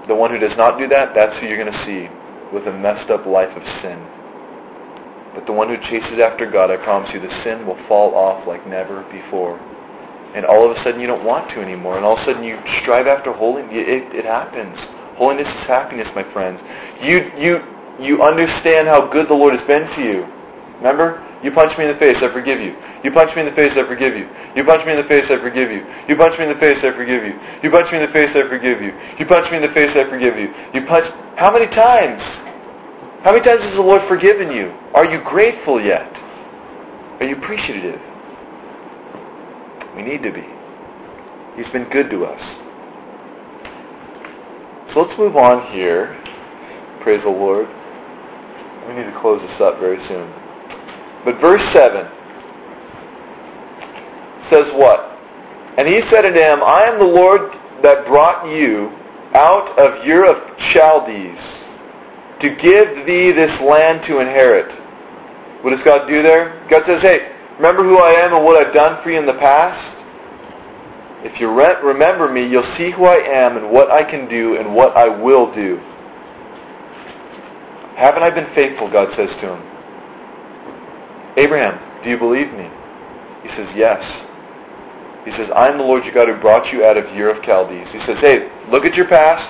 The one who does not do that, that's who you're going to see with a messed up life of sin. But the one who chases after God, I promise you, the sin will fall off like never before. And all of a sudden you don't want to anymore. And all of a sudden you strive after holiness. It, it happens. Holiness is happiness, my friends. You, you, you understand how good the Lord has been to you. Remember? You punch me in the face, I forgive you. You punch me in the face, I forgive you. You punch me in the face, I forgive you. You punch me in the face, I forgive you. You punch me in the face, I forgive you. You punch me in the face, I forgive you. You punch. How many times? How many times has the Lord forgiven you? Are you grateful yet? Are you appreciative? We need to be. He's been good to us. So let's move on here. Praise the Lord. We need to close this up very soon. But verse 7 says what? And he said unto him, I am the Lord that brought you out of Ur of Chaldees to give thee this land to inherit. What does God do there? God says, hey, remember who I am and what I've done for you in the past? If you remember me, you'll see who I am and what I can do and what I will do. Haven't I been faithful? God says to him. Abraham, do you believe me? He says, Yes. He says, I'm the Lord your God who brought you out of Ur of Chaldees. He says, Hey, look at your past.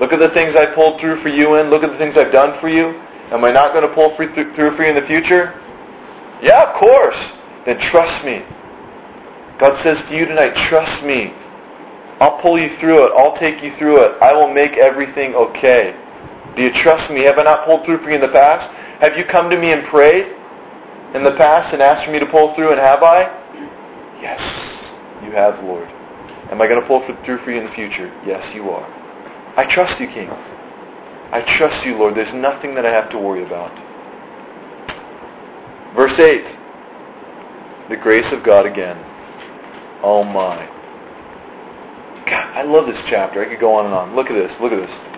Look at the things I pulled through for you in. Look at the things I've done for you. Am I not going to pull through for you in the future? Yeah, of course. Then trust me. God says to you tonight, trust me. I'll pull you through it. I'll take you through it. I will make everything okay. Do you trust me? Have I not pulled through for you in the past? Have you come to me and prayed in the past and asked for me to pull through, and have I? Yes, you have, Lord. Am I going to pull through for you in the future? Yes, you are. I trust you, King. I trust you, Lord. There's nothing that I have to worry about. Verse 8. The grace of God again. Oh my. God, I love this chapter. I could go on and on. Look at this. Look at this.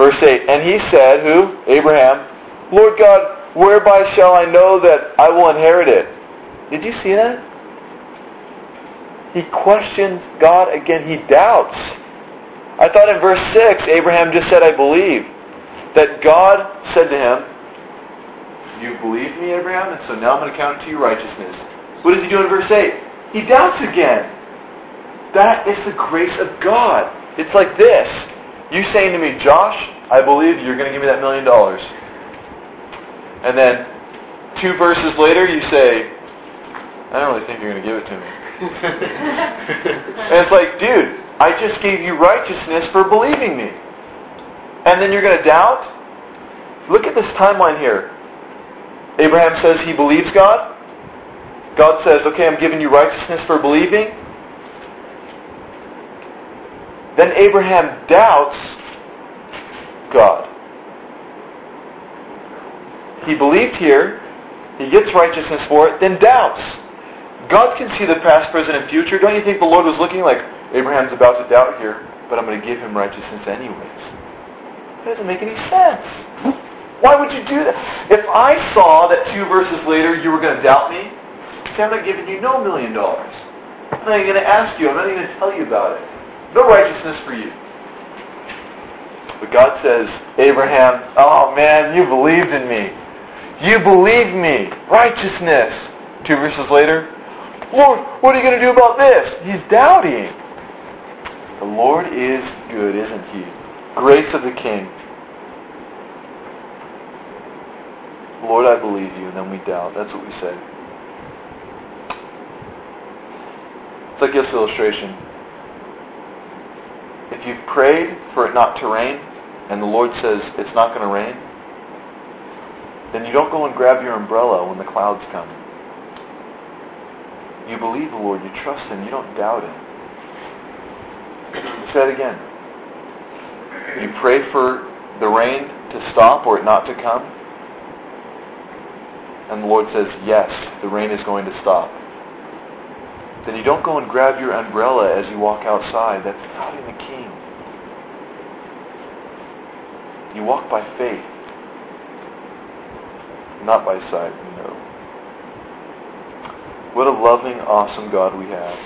Verse 8. And he said, Who? Abraham. Lord God, whereby shall I know that I will inherit it? Did you see that? He questions God again. He doubts. I thought in verse 6, Abraham just said, I believe. That God said to him, You believe me, Abraham? And so now I'm going to count it to your righteousness. What does he do in verse 8? He doubts again. That is the grace of God. It's like this. You saying to me, Josh, I believe you're going to give me that million dollars. And then two verses later, you say, I don't really think you're going to give it to me. (laughs) and it's like, dude, I just gave you righteousness for believing me. And then you're going to doubt? Look at this timeline here. Abraham says he believes God. God says, okay, I'm giving you righteousness for believing. Then Abraham doubts God. He believed here, he gets righteousness for it, then doubts. God can see the past, present, and future. Don't you think the Lord was looking like, Abraham's about to doubt here, but I'm going to give him righteousness anyways? That doesn't make any sense. Why would you do that? If I saw that two verses later you were going to doubt me, say, I'm not giving you no million dollars. I'm not even going to ask you. I'm not even going to tell you about it. No righteousness for you. But God says, Abraham, oh man, you believed in me. You believed me. Righteousness. Two verses later, Lord, what are you going to do about this? He's doubting. The Lord is good, isn't He? Grace of the King. Lord, I believe you, and then we doubt. That's what we say. It's like this illustration. If you've prayed for it not to rain, and the Lord says it's not going to rain, then you don't go and grab your umbrella when the clouds come. You believe the Lord, you trust Him, you don't doubt Him. Say it again. You pray for the rain to stop or it not to come, and the Lord says, Yes, the rain is going to stop. Then you don't go and grab your umbrella as you walk outside. That's doubting the King. You walk by faith, not by sight, you know. What a loving, awesome God we have.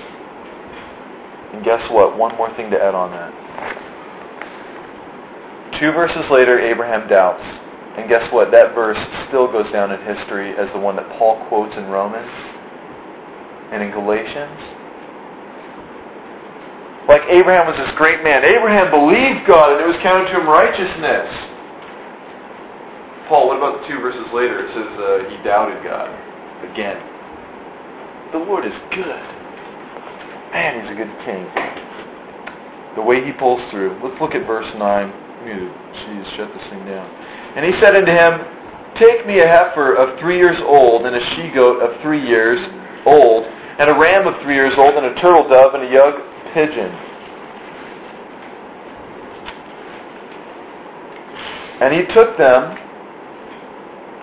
And guess what? One more thing to add on that. Two verses later, Abraham doubts. And guess what? That verse still goes down in history as the one that Paul quotes in Romans and in Galatians. Like Abraham was this great man. Abraham believed God and it was counted to him righteousness. Paul, what about the two verses later? It says uh, he doubted God again. The Lord is good. Man, He's a good King. The way He pulls through. Let's look at verse 9. Jeez, shut this thing down. And He said unto him, Take me a heifer of three years old, and a she goat of three years old, and a ram of three years old, and a turtle dove, and a young pigeon. And he took them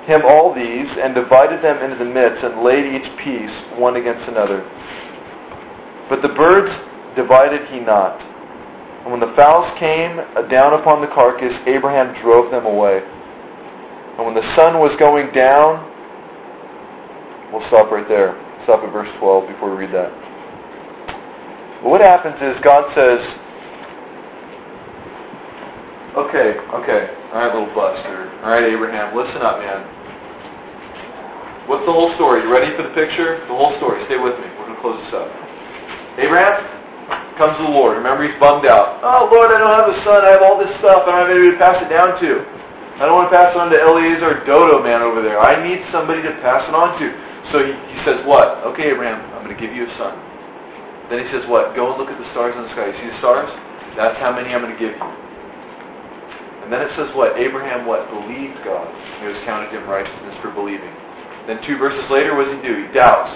him all these, and divided them into the midst, and laid each piece one against another. But the birds divided he not. And when the fowls came down upon the carcass, Abraham drove them away. And when the sun was going down, we'll stop right there. Stop at verse 12 before we read that. What happens is God says, Okay, okay. All right, little buster. All right, Abraham, listen up, man. What's the whole story? You ready for the picture? The whole story. Stay with me. We're going to close this up. Abraham comes to the Lord. Remember, he's bummed out. Oh, Lord, I don't have a son. I have all this stuff. I don't have anybody to pass it down to. I don't want to pass it on to Eliezer Dodo man over there. I need somebody to pass it on to. So he, he says, what? Okay, Abraham, I'm going to give you a son. Then he says, what? Go and look at the stars in the sky. You see the stars? That's how many I'm going to give you. And then it says what? Abraham what? Believed God. It was counted him righteousness for believing. Then two verses later, what does he do? He doubts.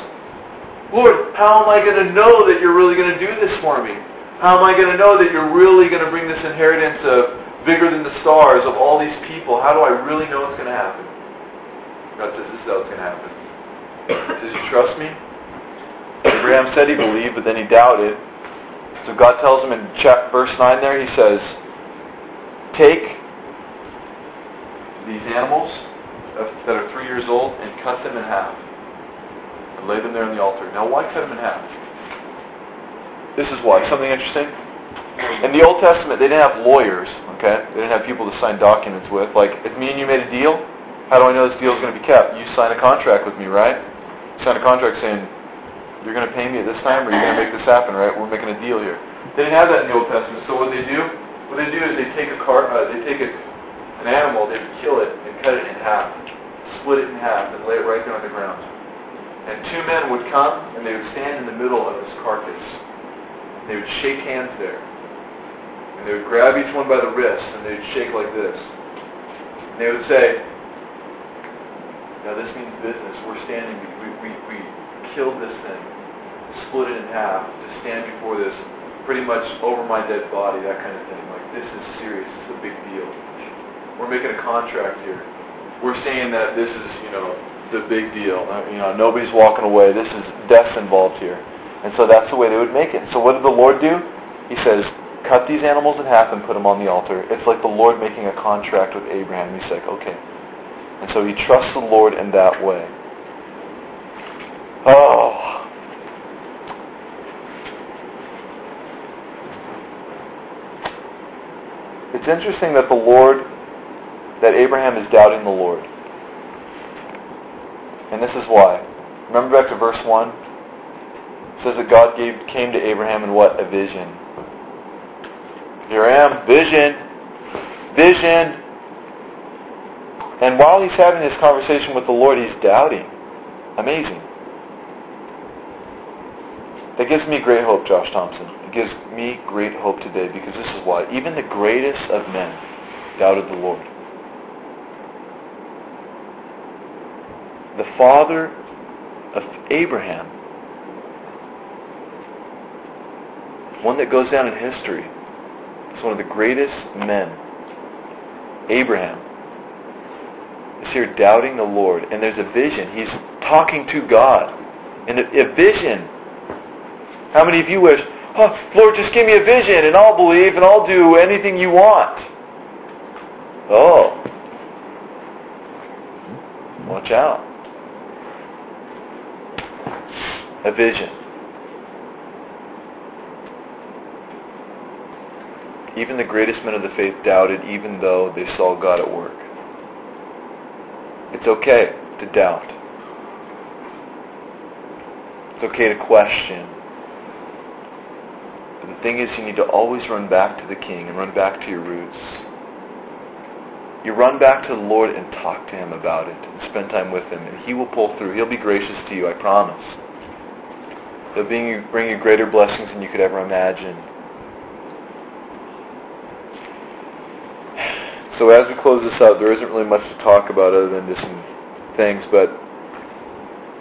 Lord, how am I going to know that you're really going to do this for me? How am I going to know that you're really going to bring this inheritance of bigger than the stars of all these people? How do I really know it's going to happen? God says, this is how it's going to happen. Does you trust me? Abraham said he believed, but then he doubted. So God tells him in chapter, verse 9 there, he says, Take these animals that are three years old and cut them in half. And lay them there on the altar. Now, why cut them in half? This is why. Something interesting. In the Old Testament, they didn't have lawyers, okay? They didn't have people to sign documents with. Like, if me and you made a deal, how do I know this deal is going to be kept? You sign a contract with me, right? You sign a contract saying, you're going to pay me at this time or you're going to make this happen, right? We're making a deal here. They didn't have that in the Old Testament. So what they do? What they do is they take a car, uh, they take a, an animal, they kill it and cut it in half, split it in half, and lay it right there on the ground. And two men would come and they would stand in the middle of this carcass. They would shake hands there. And they would grab each one by the wrist and they would shake like this. And they would say, Now this means business. We're standing, we, we, we killed this thing, split it in half to stand before this pretty much over my dead body, that kind of thing. Like, this is serious. This is a big deal. We're making a contract here. We're saying that this is, you know, the big deal. You know, nobody's walking away. This is death's involved here. And so that's the way they would make it. So what did the Lord do? He says, cut these animals in half and put them on the altar. It's like the Lord making a contract with Abraham. He's like, okay. And so he trusts the Lord in that way. Oh, It's interesting that the Lord, that Abraham is doubting the Lord. And this is why. Remember back to verse 1? It says that God gave, came to Abraham in what? A vision. Here I am, vision, vision. And while he's having this conversation with the Lord, he's doubting. Amazing. That gives me great hope, Josh Thompson. Gives me great hope today because this is why. Even the greatest of men doubted the Lord. The father of Abraham, one that goes down in history, is one of the greatest men. Abraham is here doubting the Lord, and there's a vision. He's talking to God. And a, a vision how many of you wish, oh, Lord, just give me a vision and I'll believe and I'll do anything you want? Oh. Watch out. A vision. Even the greatest men of the faith doubted, even though they saw God at work. It's okay to doubt. It's okay to question. But the thing is, you need to always run back to the King and run back to your roots. You run back to the Lord and talk to Him about it and spend time with Him, and He will pull through. He'll be gracious to you, I promise. He'll bring you, bring you greater blessings than you could ever imagine. So as we close this out, there isn't really much to talk about other than just some things, but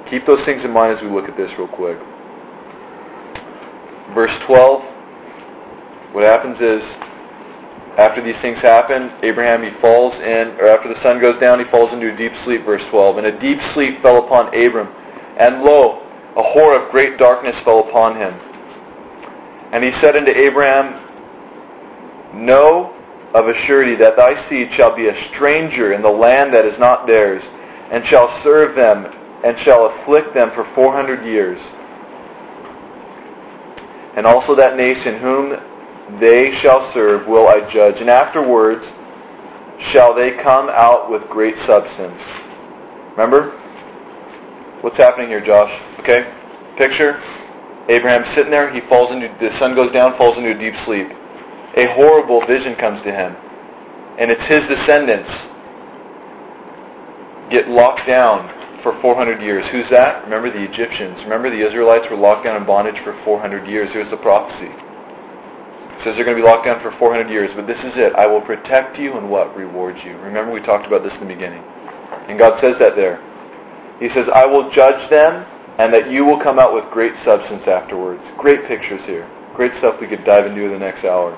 keep those things in mind as we look at this real quick. Verse 12 what happens is, after these things happen, Abraham, he falls in, or after the sun goes down, he falls into a deep sleep, verse 12. And a deep sleep fell upon Abram. And lo, a horror of great darkness fell upon him. And he said unto Abraham, Know of a surety that thy seed shall be a stranger in the land that is not theirs, and shall serve them, and shall afflict them for four hundred years. And also that nation whom they shall serve will I judge, and afterwards shall they come out with great substance. Remember? What's happening here, Josh? Okay? Picture Abraham sitting there, he falls into the sun goes down, falls into a deep sleep. A horrible vision comes to him. And it's his descendants get locked down for 400 years. Who's that? Remember the Egyptians. Remember the Israelites were locked down in bondage for 400 years. Here's the prophecy. Says they're going to be locked down for 400 years, but this is it. I will protect you and what? Reward you. Remember we talked about this in the beginning. And God says that there. He says, I will judge them and that you will come out with great substance afterwards. Great pictures here. Great stuff we could dive into in the next hour.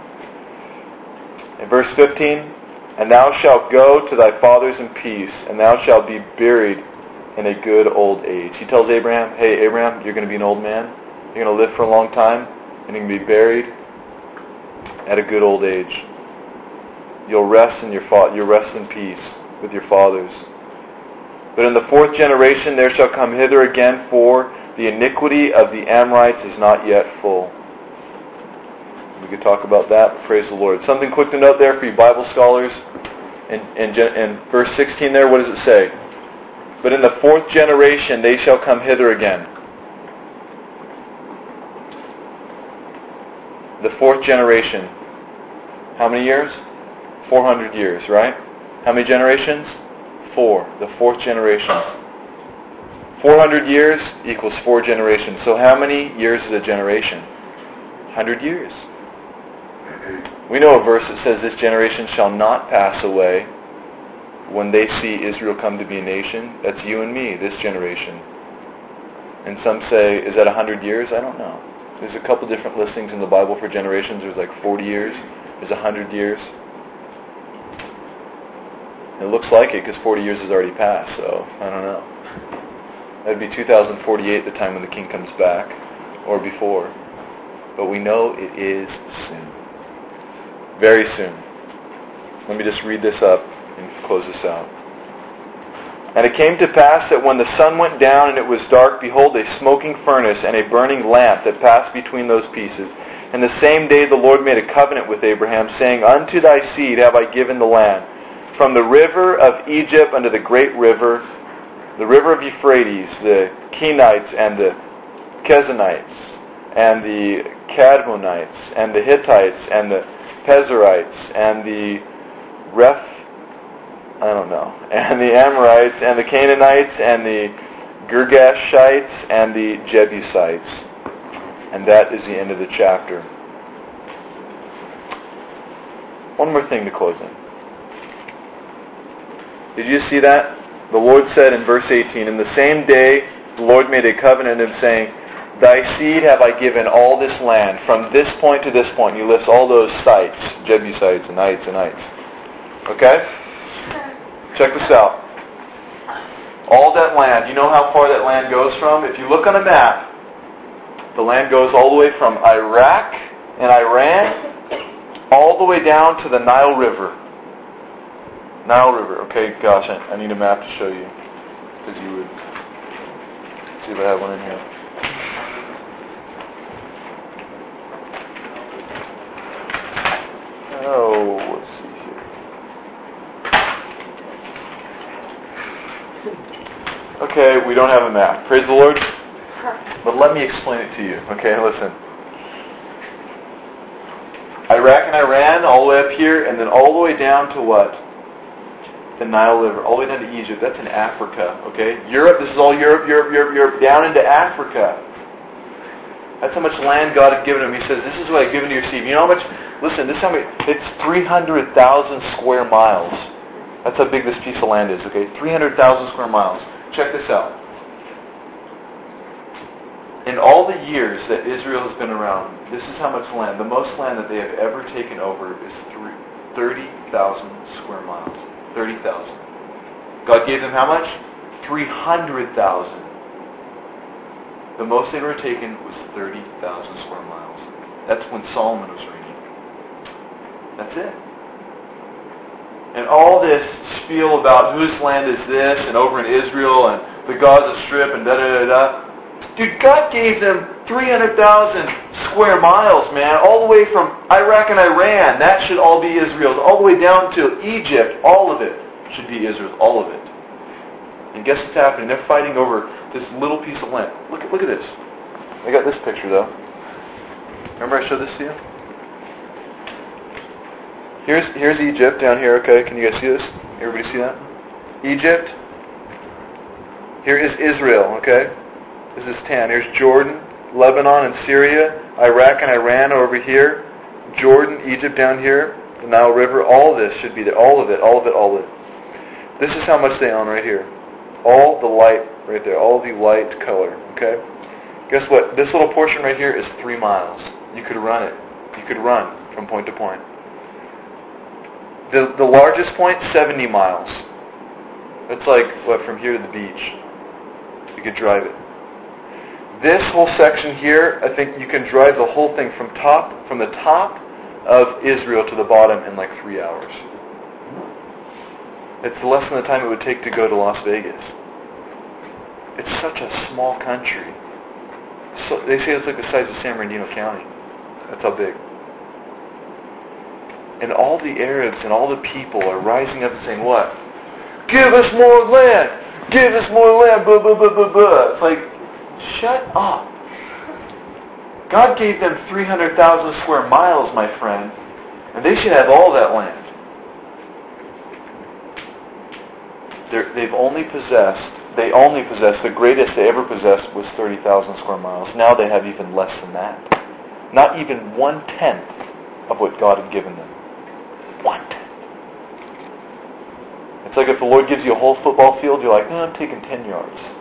In verse 15, And thou shalt go to thy fathers in peace, and thou shalt be buried in a good old age. He tells Abraham, Hey, Abraham, you're going to be an old man. You're going to live for a long time, and you're going to be buried at a good old age. You'll rest in your fa- you'll rest in peace with your fathers. But in the fourth generation there shall come hither again, for the iniquity of the Amorites is not yet full. We could talk about that. Praise the Lord. Something quick to note there for you Bible scholars. In, in, in verse 16 there, what does it say? But in the fourth generation they shall come hither again. The fourth generation. How many years? 400 years, right? How many generations? Four. The fourth generation. 400 years equals four generations. So how many years is a generation? 100 years. Mm-hmm. We know a verse that says, This generation shall not pass away when they see Israel come to be a nation. That's you and me, this generation. And some say, Is that 100 years? I don't know. There's a couple different listings in the Bible for generations. There's like 40 years, there's 100 years. It looks like it because 40 years has already passed, so I don't know. That'd be 2048, the time when the king comes back, or before. But we know it is soon. Very soon. Let me just read this up and close this out. And it came to pass that when the sun went down and it was dark, behold, a smoking furnace and a burning lamp that passed between those pieces. And the same day the Lord made a covenant with Abraham, saying, Unto thy seed have I given the land from the river of Egypt unto the great river, the river of Euphrates, the Kenites and the Kezanites, and the Kadmonites, and the Hittites, and the Pezerites, and the Reph, I don't know, (laughs) and the Amorites, and the Canaanites, and the Girgashites, and the Jebusites. And that is the end of the chapter. One more thing to close in. Did you see that? The Lord said in verse 18, In the same day the Lord made a covenant of saying, Thy seed have I given all this land, from this point to this point. You list all those sites, Jebusites and Ites and Ites. Okay? Check this out. All that land, you know how far that land goes from? If you look on a map, the land goes all the way from Iraq and Iran all the way down to the Nile River. Nile River. Okay, gosh, I, I need a map to show you. Because you would see if I have one in here. Oh, let's see here. Okay, we don't have a map. Praise the Lord. But let me explain it to you. Okay, listen. Iraq and Iran, all the way up here, and then all the way down to what? the Nile River, all the way down to Egypt. That's in Africa, okay? Europe, this is all Europe, Europe, Europe, Europe, down into Africa. That's how much land God had given him. He says, This is what I've given to your seed. You know how much? Listen, this is how many, it's 300,000 square miles. That's how big this piece of land is, okay? 300,000 square miles. Check this out. In all the years that Israel has been around, this is how much land, the most land that they have ever taken over is 30,000 square miles. 30,000. God gave them how much? 300,000. The most they'd ever taken was 30,000 square miles. That's when Solomon was reigning. That's it. And all this spiel about whose land is this, and over in Israel, and the Gaza Strip, and da da da da. Dude, God gave them 300,000 square miles, man, all the way from Iraq and Iran. That should all be Israel's. All the way down to Egypt, all of it should be Israel's, all of it. And guess what's happening? They're fighting over this little piece of land. Look look at this. I got this picture, though. Remember I showed this to you? Here's, here's Egypt down here, okay? Can you guys see this? Everybody see that? Egypt. Here is Israel, okay? This is 10. Here's Jordan, Lebanon, and Syria, Iraq and Iran over here. Jordan, Egypt down here, the Nile River, all this should be there. All of it, all of it, all of it. This is how much they own right here. All the light right there, all the light color. Okay? Guess what? This little portion right here is three miles. You could run it. You could run from point to point. The, the largest point, 70 miles. That's like, what, from here to the beach. You could drive it. This whole section here, I think you can drive the whole thing from top, from the top of Israel to the bottom in like three hours. It's less than the time it would take to go to Las Vegas. It's such a small country. So they say it's like the size of San Bernardino County. That's how big. And all the Arabs and all the people are rising up and saying, what? Give us more land! Give us more land! Blah, blah, blah, blah, blah. It's like, shut up. God gave them 300,000 square miles, my friend, and they should have all that land. They're, they've only possessed, they only possessed, the greatest they ever possessed was 30,000 square miles. Now they have even less than that. Not even one tenth of what God had given them. One tenth. It's like if the Lord gives you a whole football field, you're like, no, I'm taking 10 yards.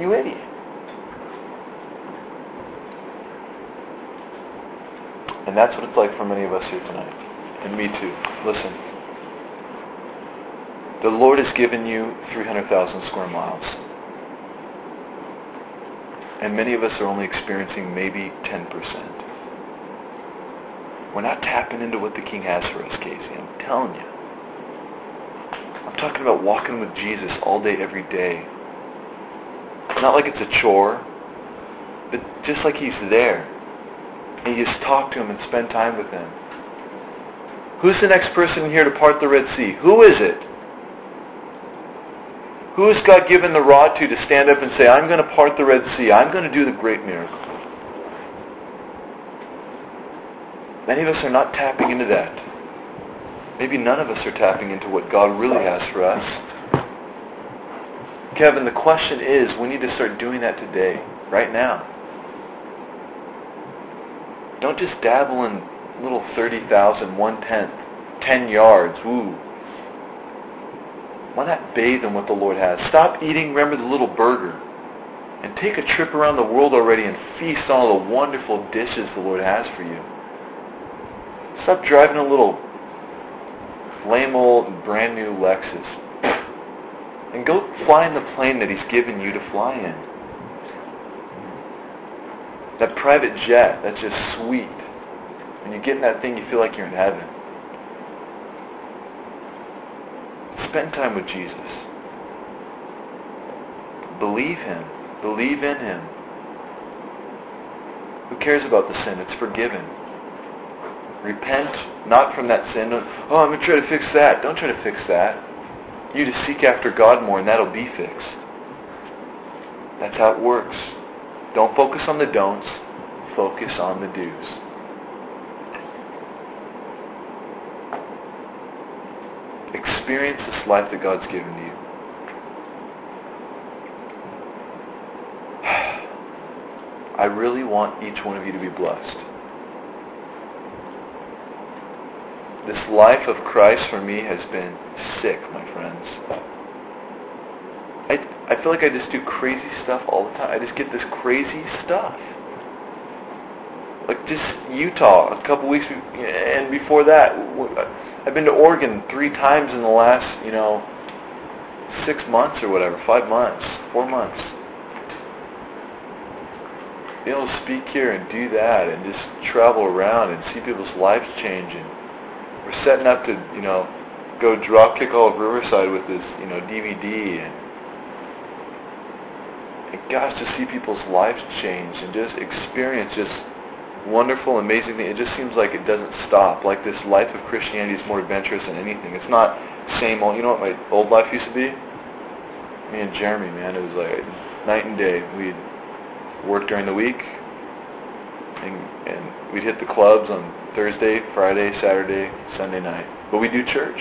You idiot. And that's what it's like for many of us here tonight. And me too. Listen. The Lord has given you 300,000 square miles. And many of us are only experiencing maybe 10%. We're not tapping into what the King has for us, Casey. I'm telling you. I'm talking about walking with Jesus all day, every day. Not like it's a chore, but just like He's there. And you just talk to Him and spend time with Him. Who's the next person here to part the Red Sea? Who is it? Who has God given the rod to to stand up and say, I'm going to part the Red Sea. I'm going to do the great miracle? Many of us are not tapping into that. Maybe none of us are tapping into what God really has for us. Kevin, the question is, we need to start doing that today, right now. Don't just dabble in little 30,000, one tenth, 10 yards, woo. Why not bathe in what the Lord has? Stop eating, remember, the little burger. And take a trip around the world already and feast on all the wonderful dishes the Lord has for you. Stop driving a little lame old brand new Lexus. And go fly in the plane that He's given you to fly in. That private jet, that's just sweet. When you get in that thing, you feel like you're in heaven. Spend time with Jesus. Believe Him. Believe in Him. Who cares about the sin? It's forgiven. Repent not from that sin. Oh, I'm going to try to fix that. Don't try to fix that. You to seek after God more, and that'll be fixed. That's how it works. Don't focus on the don'ts, focus on the do's. experience this life that God's given to you. (sighs) I really want each one of you to be blessed. This life of Christ for me has been sick, my friends. I, I feel like I just do crazy stuff all the time. I just get this crazy stuff. Like just Utah a couple weeks, and before that, I've been to Oregon three times in the last, you know, six months or whatever, five months, four months. Be able to speak here and do that and just travel around and see people's lives changing. We're setting up to, you know, go drop kick all of Riverside with this, you know, DVD and, and gosh, to see people's lives change and just experience just wonderful, amazing thing. It just seems like it doesn't stop. Like this life of Christianity is more adventurous than anything. It's not same old. You know what my old life used to be? Me and Jeremy, man, it was like night and day. We'd work during the week, and, and we'd hit the clubs on Thursday, Friday, Saturday, Sunday night. But we do church.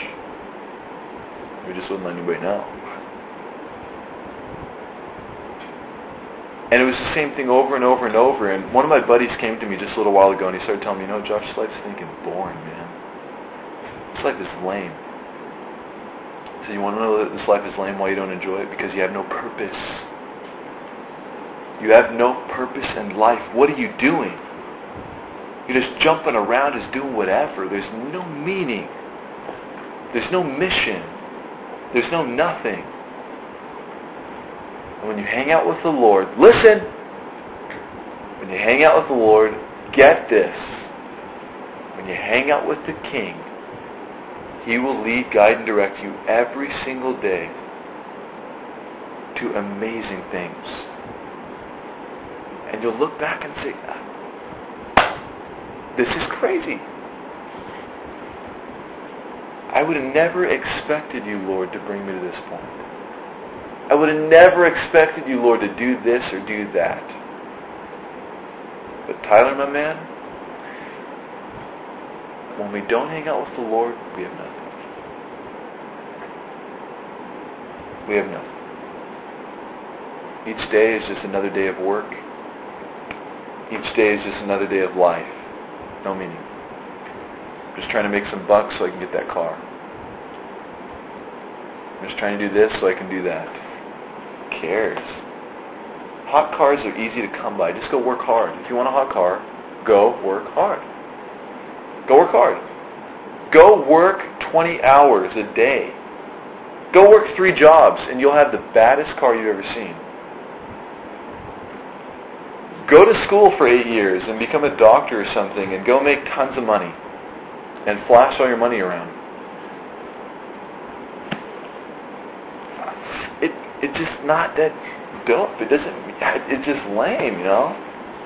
We just wouldn't let anybody know. And it was the same thing over and over and over. And one of my buddies came to me just a little while ago and he started telling me, you know, Josh, this life's thinking boring, man. This life is lame. So you want to know that this life is lame why you don't enjoy it? Because you have no purpose. You have no purpose in life. What are you doing? You're just jumping around, just doing whatever. There's no meaning. There's no mission. There's no nothing. And when you hang out with the Lord, listen. When you hang out with the Lord, get this. When you hang out with the King, He will lead, guide, and direct you every single day to amazing things. And you'll look back and say, ah, this is crazy. I would have never expected you, Lord, to bring me to this point. I would have never expected you, Lord, to do this or do that. But Tyler, my man, when we don't hang out with the Lord, we have nothing. We have nothing. Each day is just another day of work. Each day is just another day of life. No meaning. Just trying to make some bucks so I can get that car. I'm just trying to do this so I can do that cares? Hot cars are easy to come by. Just go work hard. If you want a hot car, go work hard. Go work hard. Go work 20 hours a day. Go work three jobs and you'll have the baddest car you've ever seen. Go to school for eight years and become a doctor or something and go make tons of money and flash all your money around. It it's just not that dope. It doesn't. It's just lame, you know.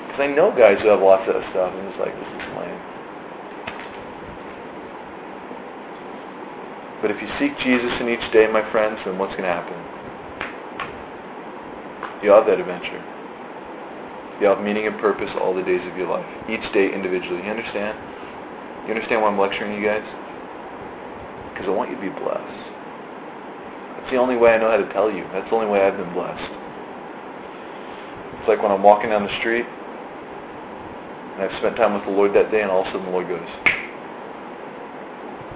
Because I know guys who have lots of that stuff, and it's like this is lame. But if you seek Jesus in each day, my friends, then what's going to happen? You'll have that adventure. You'll have meaning and purpose all the days of your life, each day individually. You understand? You understand why I'm lecturing you guys? Because I want you to be blessed. That's the only way I know how to tell you. That's the only way I've been blessed. It's like when I'm walking down the street and I've spent time with the Lord that day, and all of a sudden the Lord goes,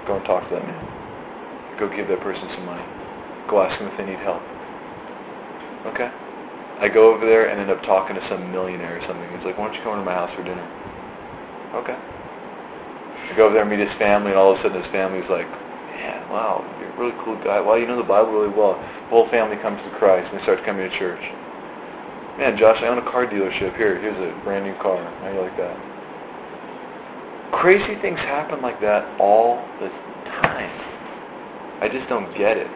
Go and talk to that man. Go give that person some money. Go ask them if they need help. Okay? I go over there and end up talking to some millionaire or something. He's like, Why don't you come over to my house for dinner? Okay. I go over there and meet his family, and all of a sudden his family's like, Man, wow, you're a really cool guy. Well, you know the Bible really well. The whole family comes to Christ and they start coming to church. Man, Josh, I own a car dealership. Here, here's a brand new car. How do you like that? Crazy things happen like that all the time. I just don't get it.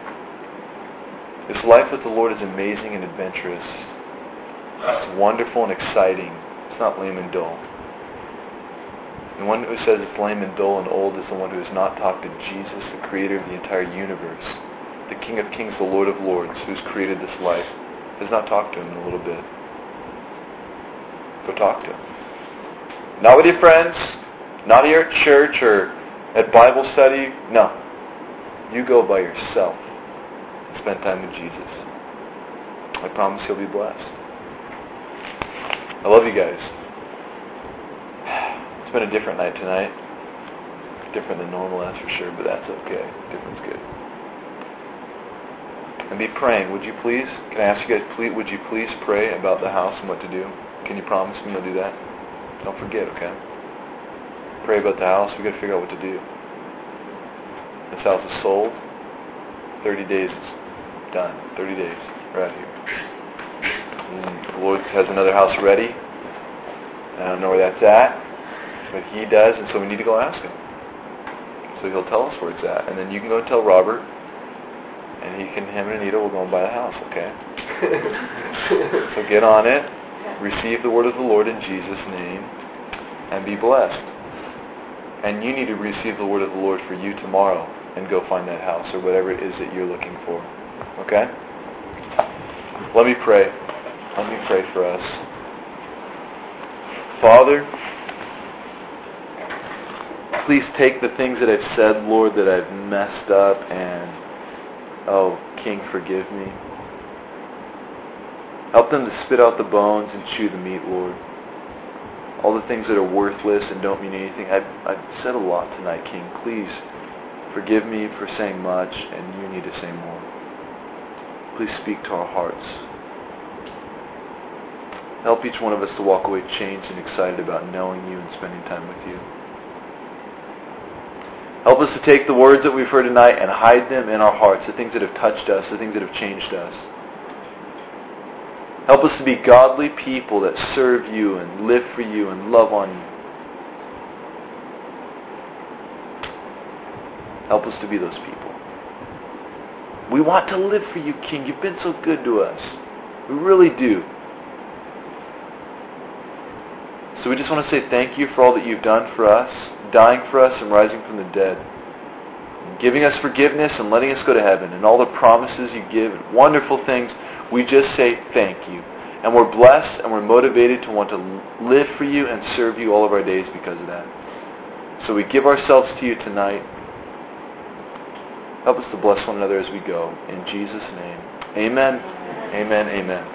This life with the Lord is amazing and adventurous. It's wonderful and exciting. It's not lame and dull. The one who says it's lame and dull and old is the one who has not talked to Jesus, the creator of the entire universe, the King of kings, the Lord of lords, who's created this life, has not talked to him in a little bit. Go talk to him. Not with your friends, not here at church or at Bible study. No. You go by yourself. and Spend time with Jesus. I promise you'll be blessed. I love you guys. It's been a different night tonight. Different than normal, that's for sure, but that's okay. Different's good. And be praying, would you please? Can I ask you guys, please, would you please pray about the house and what to do? Can you promise me you'll do that? Don't forget, okay? Pray about the house. We've got to figure out what to do. This house is sold. 30 days is done. 30 days. We're Right here. And the Lord has another house ready. I don't know where that's at. But he does, and so we need to go ask him. So he'll tell us where it's at. And then you can go tell Robert, and he can, him and Anita will go and buy the house, okay? (laughs) so get on it, receive the word of the Lord in Jesus' name, and be blessed. And you need to receive the word of the Lord for you tomorrow and go find that house or whatever it is that you're looking for. Okay? Let me pray. Let me pray for us. Father, please take the things that I've said, Lord, that I've messed up, and, oh, King, forgive me. Help them to spit out the bones and chew the meat, Lord. All the things that are worthless and don't mean anything. I've, I've said a lot tonight, King. Please forgive me for saying much, and you need to say more. Please speak to our hearts. Help each one of us to walk away changed and excited about knowing you and spending time with you. Help us to take the words that we've heard tonight and hide them in our hearts, the things that have touched us, the things that have changed us. Help us to be godly people that serve you and live for you and love on you. Help us to be those people. We want to live for you, King. You've been so good to us. We really do. So we just want to say thank you for all that you've done for us, dying for us and rising from the dead, giving us forgiveness and letting us go to heaven, and all the promises you give and wonderful things. We just say thank you. And we're blessed and we're motivated to want to live for you and serve you all of our days because of that. So we give ourselves to you tonight. Help us to bless one another as we go. In Jesus' name. Amen. Amen. Amen.